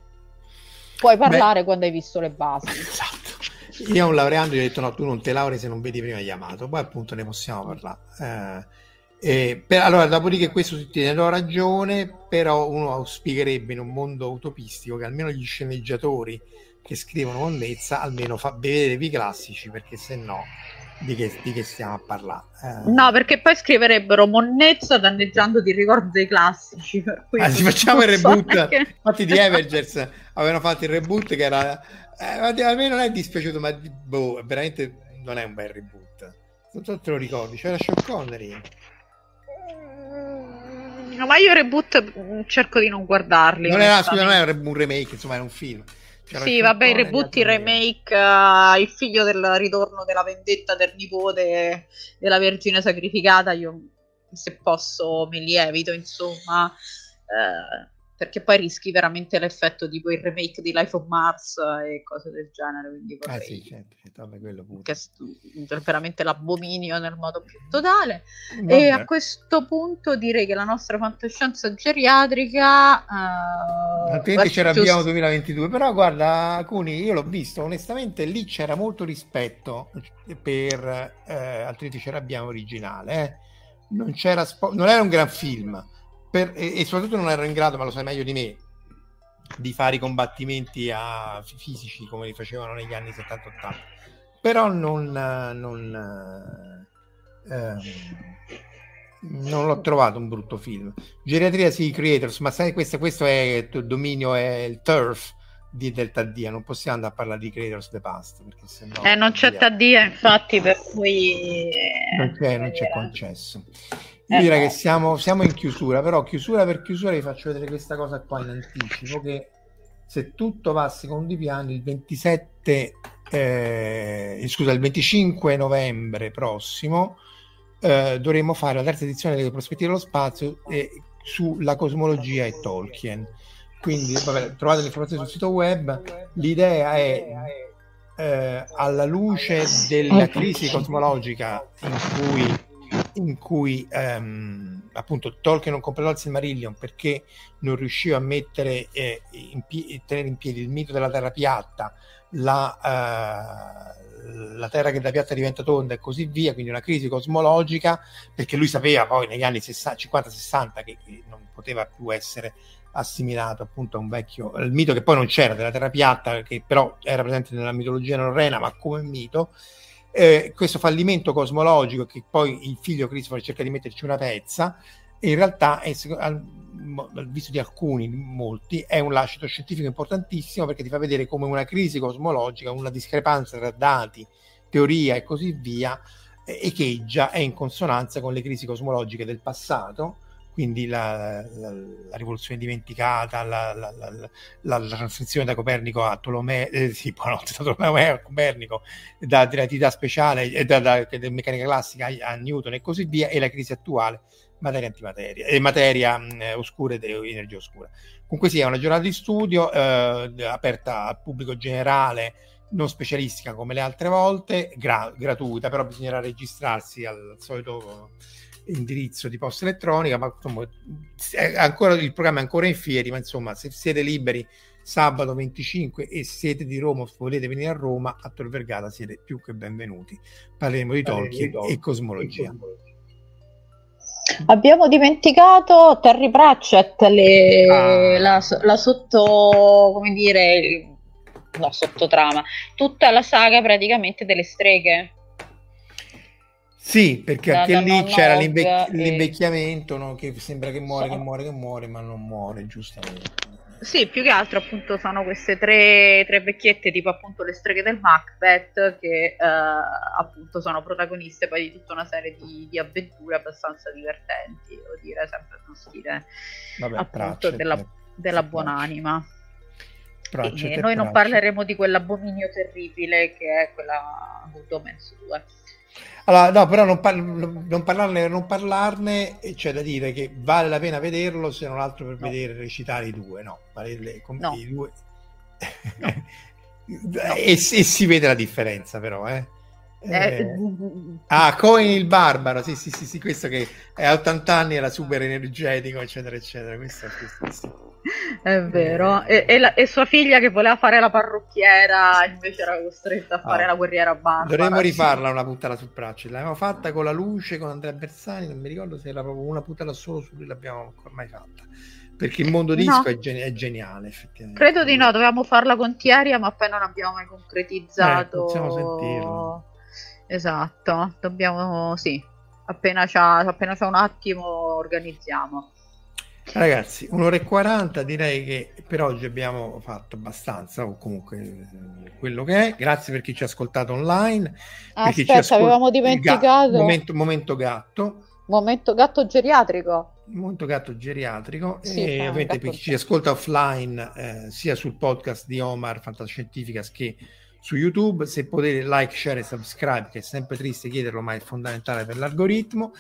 Puoi parlare Beh, quando hai visto le basi. Esatto. Io a un laureando gli ho detto no, tu non te lauri se non vedi prima chiamato, poi appunto ne possiamo parlare. Eh, per, allora, dopodiché questo ti tiene do ragione, però uno auspicherebbe in un mondo utopistico che almeno gli sceneggiatori che scrivono monnezza almeno fa vedetevi i classici perché se no di che, di che stiamo a parlare eh... no perché poi scriverebbero monnezza danneggiando di ricordo dei classici per cui ah, si facciamo il reboot. anche... infatti di Evergers avevano fatto il reboot che era eh, a me non è dispiaciuto ma boh, veramente non è un bel reboot. Non so te lo ricordi c'era Sean Connery. Mm, ma io reboot mm, cerco di non guardarli non era, scusa, non era un remake insomma era un film sì, vabbè, i reboot, il remake, uh, il figlio del ritorno della vendetta del nipote della Vergine Sacrificata, io se posso me li evito, insomma. Uh, perché poi rischi veramente l'effetto tipo il remake di Life of Mars e cose del genere. Quindi vorrei... Ah sì, certo, certo quello pure. Che è veramente l'abominio nel modo più totale. Vabbè. E a questo punto direi che la nostra fantascienza geriatrica... Uh, Altrimenti c'era abbiamo 2022, però guarda, Cuni, io l'ho visto, onestamente lì c'era molto rispetto per eh, altrimenti c'era abbiamo originale. Eh. Non, c'era spo- non era un gran film per, e, e, soprattutto non ero in grado, ma lo sai meglio di me, di fare i combattimenti a, fisici come li facevano negli anni 70-80. Però non, non, ehm, non l'ho trovato un brutto film. Geriatria sì, Creators, ma sai, questo, questo è il dominio, è il turf di Delta D, non possiamo andare a parlare di Creators the Past perché sennò eh, non c'è Taddia infatti per cui non c'è, non c'è concesso io direi che siamo, siamo, in chiusura, però chiusura per chiusura vi faccio vedere questa cosa qua in anticipo che se tutto va secondo i piani il 27 eh, scusa il 25 novembre prossimo eh, dovremo fare la terza edizione delle prospettive dello spazio eh, sulla cosmologia e Tolkien. Quindi vabbè, trovate le informazioni sul sito web. L'idea è eh, alla luce della crisi cosmologica in cui in cui ehm, appunto Tolkien non completò il Silmarillion perché non riusciva a mettere eh, in pie- tenere in piedi il mito della terra piatta, la, eh, la terra che da piatta diventa tonda e così via, quindi una crisi cosmologica, perché lui sapeva poi negli anni 50-60 che, che non poteva più essere assimilato appunto a un vecchio il mito che poi non c'era della terra piatta che però era presente nella mitologia norrena ma come mito eh, questo fallimento cosmologico che poi il figlio Christopher cerca di metterci una pezza, in realtà, è, al, visto di alcuni, molti, è un lascito scientifico importantissimo perché ti fa vedere come una crisi cosmologica, una discrepanza tra dati, teoria e così via, echeggia, è in consonanza con le crisi cosmologiche del passato quindi la, la, la rivoluzione dimenticata, la, la, transizione da Copernico a Tolomeo, eh, sì, no, da Tolomeo Copernico, da relatività speciale, eh, da, da, da, meccanica classica a, Newton e così via, e la crisi attuale, materia antimateria, e materia mh, eh, oscura ed energia oscura. Comunque sia, sì, una giornata di studio eh, aperta al pubblico generale, non specialistica come le altre volte, gra- gratuita, però bisognerà registrarsi al solito indirizzo di posta elettronica, ma insomma, ancora, il programma è ancora in fieri, ma insomma, se siete liberi sabato 25 e siete di Roma o volete venire a Roma, a Tor Vergata siete più che benvenuti. Parleremo di Tolkien, Tolkien e cosmologia. Abbiamo dimenticato Terry Pratchett, le, ah. la, la, sotto, come dire, no, sottotrama, tutta la saga praticamente delle streghe. Sì, perché da, anche da lì c'era l'invec- e... l'invecchiamento, no? che sembra che muore, so. che muore, che muore, ma non muore, giustamente. Sì, più che altro appunto sono queste tre, tre vecchiette, tipo appunto le streghe del Macbeth, che eh, appunto sono protagoniste poi di tutta una serie di, di avventure abbastanza divertenti, devo dire, sempre uno stile Vabbè, appunto Pratchett, della, della buonanima. Pratchett e noi non parleremo di quell'abominio terribile che è quella Good Omens 2. Allora, no, però non, par- non, parlarne, non parlarne, c'è da dire che vale la pena vederlo se non altro per no. vedere recitare i due, no, vale le, com- no. i due. No. E, e, si vede la differenza però, eh. Eh, eh ah, Coin il barbaro, sì, sì, sì, sì, questo che è a 80 anni era super energetico, eccetera, eccetera. Questo, questo, questo. È vero. E, e, la, e, sua figlia che voleva fare la parrucchiera invece era costretta a fare ah, la guerriera barbara. Dovremmo rifarla una puntata sul braccio. L'abbiamo fatta con la luce, con Andrea Bersani, non mi ricordo se era proprio una puntata solo su lui l'abbiamo ormai fatta. Perché il mondo disco no. è, gen- è, geniale, effettivamente. Credo di no, dovevamo farla con Thieria, ma poi non abbiamo mai concretizzato. Eh, possiamo sentirlo. Esatto, dobbiamo, sì, appena c'è un attimo organizziamo. Ragazzi, un'ora e 40 direi che per oggi abbiamo fatto abbastanza, o comunque eh, quello che è. Grazie per chi ci ha ascoltato online. Aspetta, ascol- avevamo dimenticato. Ga- momento, momento gatto. Momento gatto geriatrico. Momento gatto geriatrico. Sì, e ovviamente per chi ci ascolta offline, eh, sia sul podcast di Omar Fantascientificas che su YouTube. Se potete like, share e subscribe, che è sempre triste chiederlo, ma è fondamentale per l'algoritmo.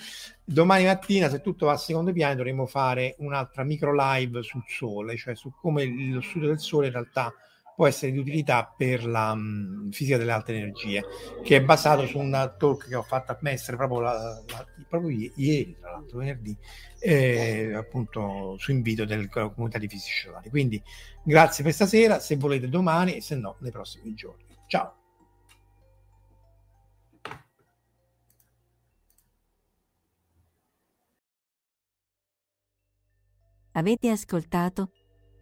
Domani mattina, se tutto va a secondo piano, dovremo fare un'altra micro live sul Sole, cioè su come lo studio del Sole in realtà può essere di utilità per la um, fisica delle alte energie, che è basato su una talk che ho fatto a Mestre proprio, la, la, proprio ieri, tra l'altro venerdì, eh, appunto su invito della comunità di fisici solari. Quindi grazie per stasera, se volete domani, se no nei prossimi giorni. Ciao. Avete ascoltato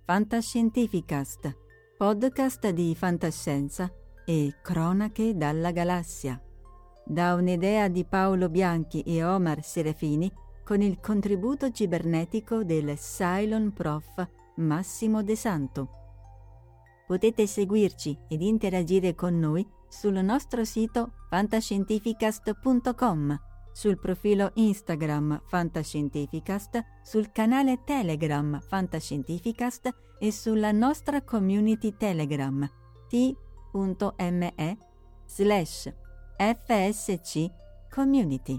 Fantascientificast, podcast di fantascienza e cronache dalla galassia. Da un'idea di Paolo Bianchi e Omar Serafini con il contributo cibernetico del Cylon Prof Massimo De Santo. Potete seguirci ed interagire con noi sul nostro sito fantascientificast.com sul profilo Instagram Fantascientificast, sul canale Telegram Fantascientificast e sulla nostra community Telegram t.me slash fsc community.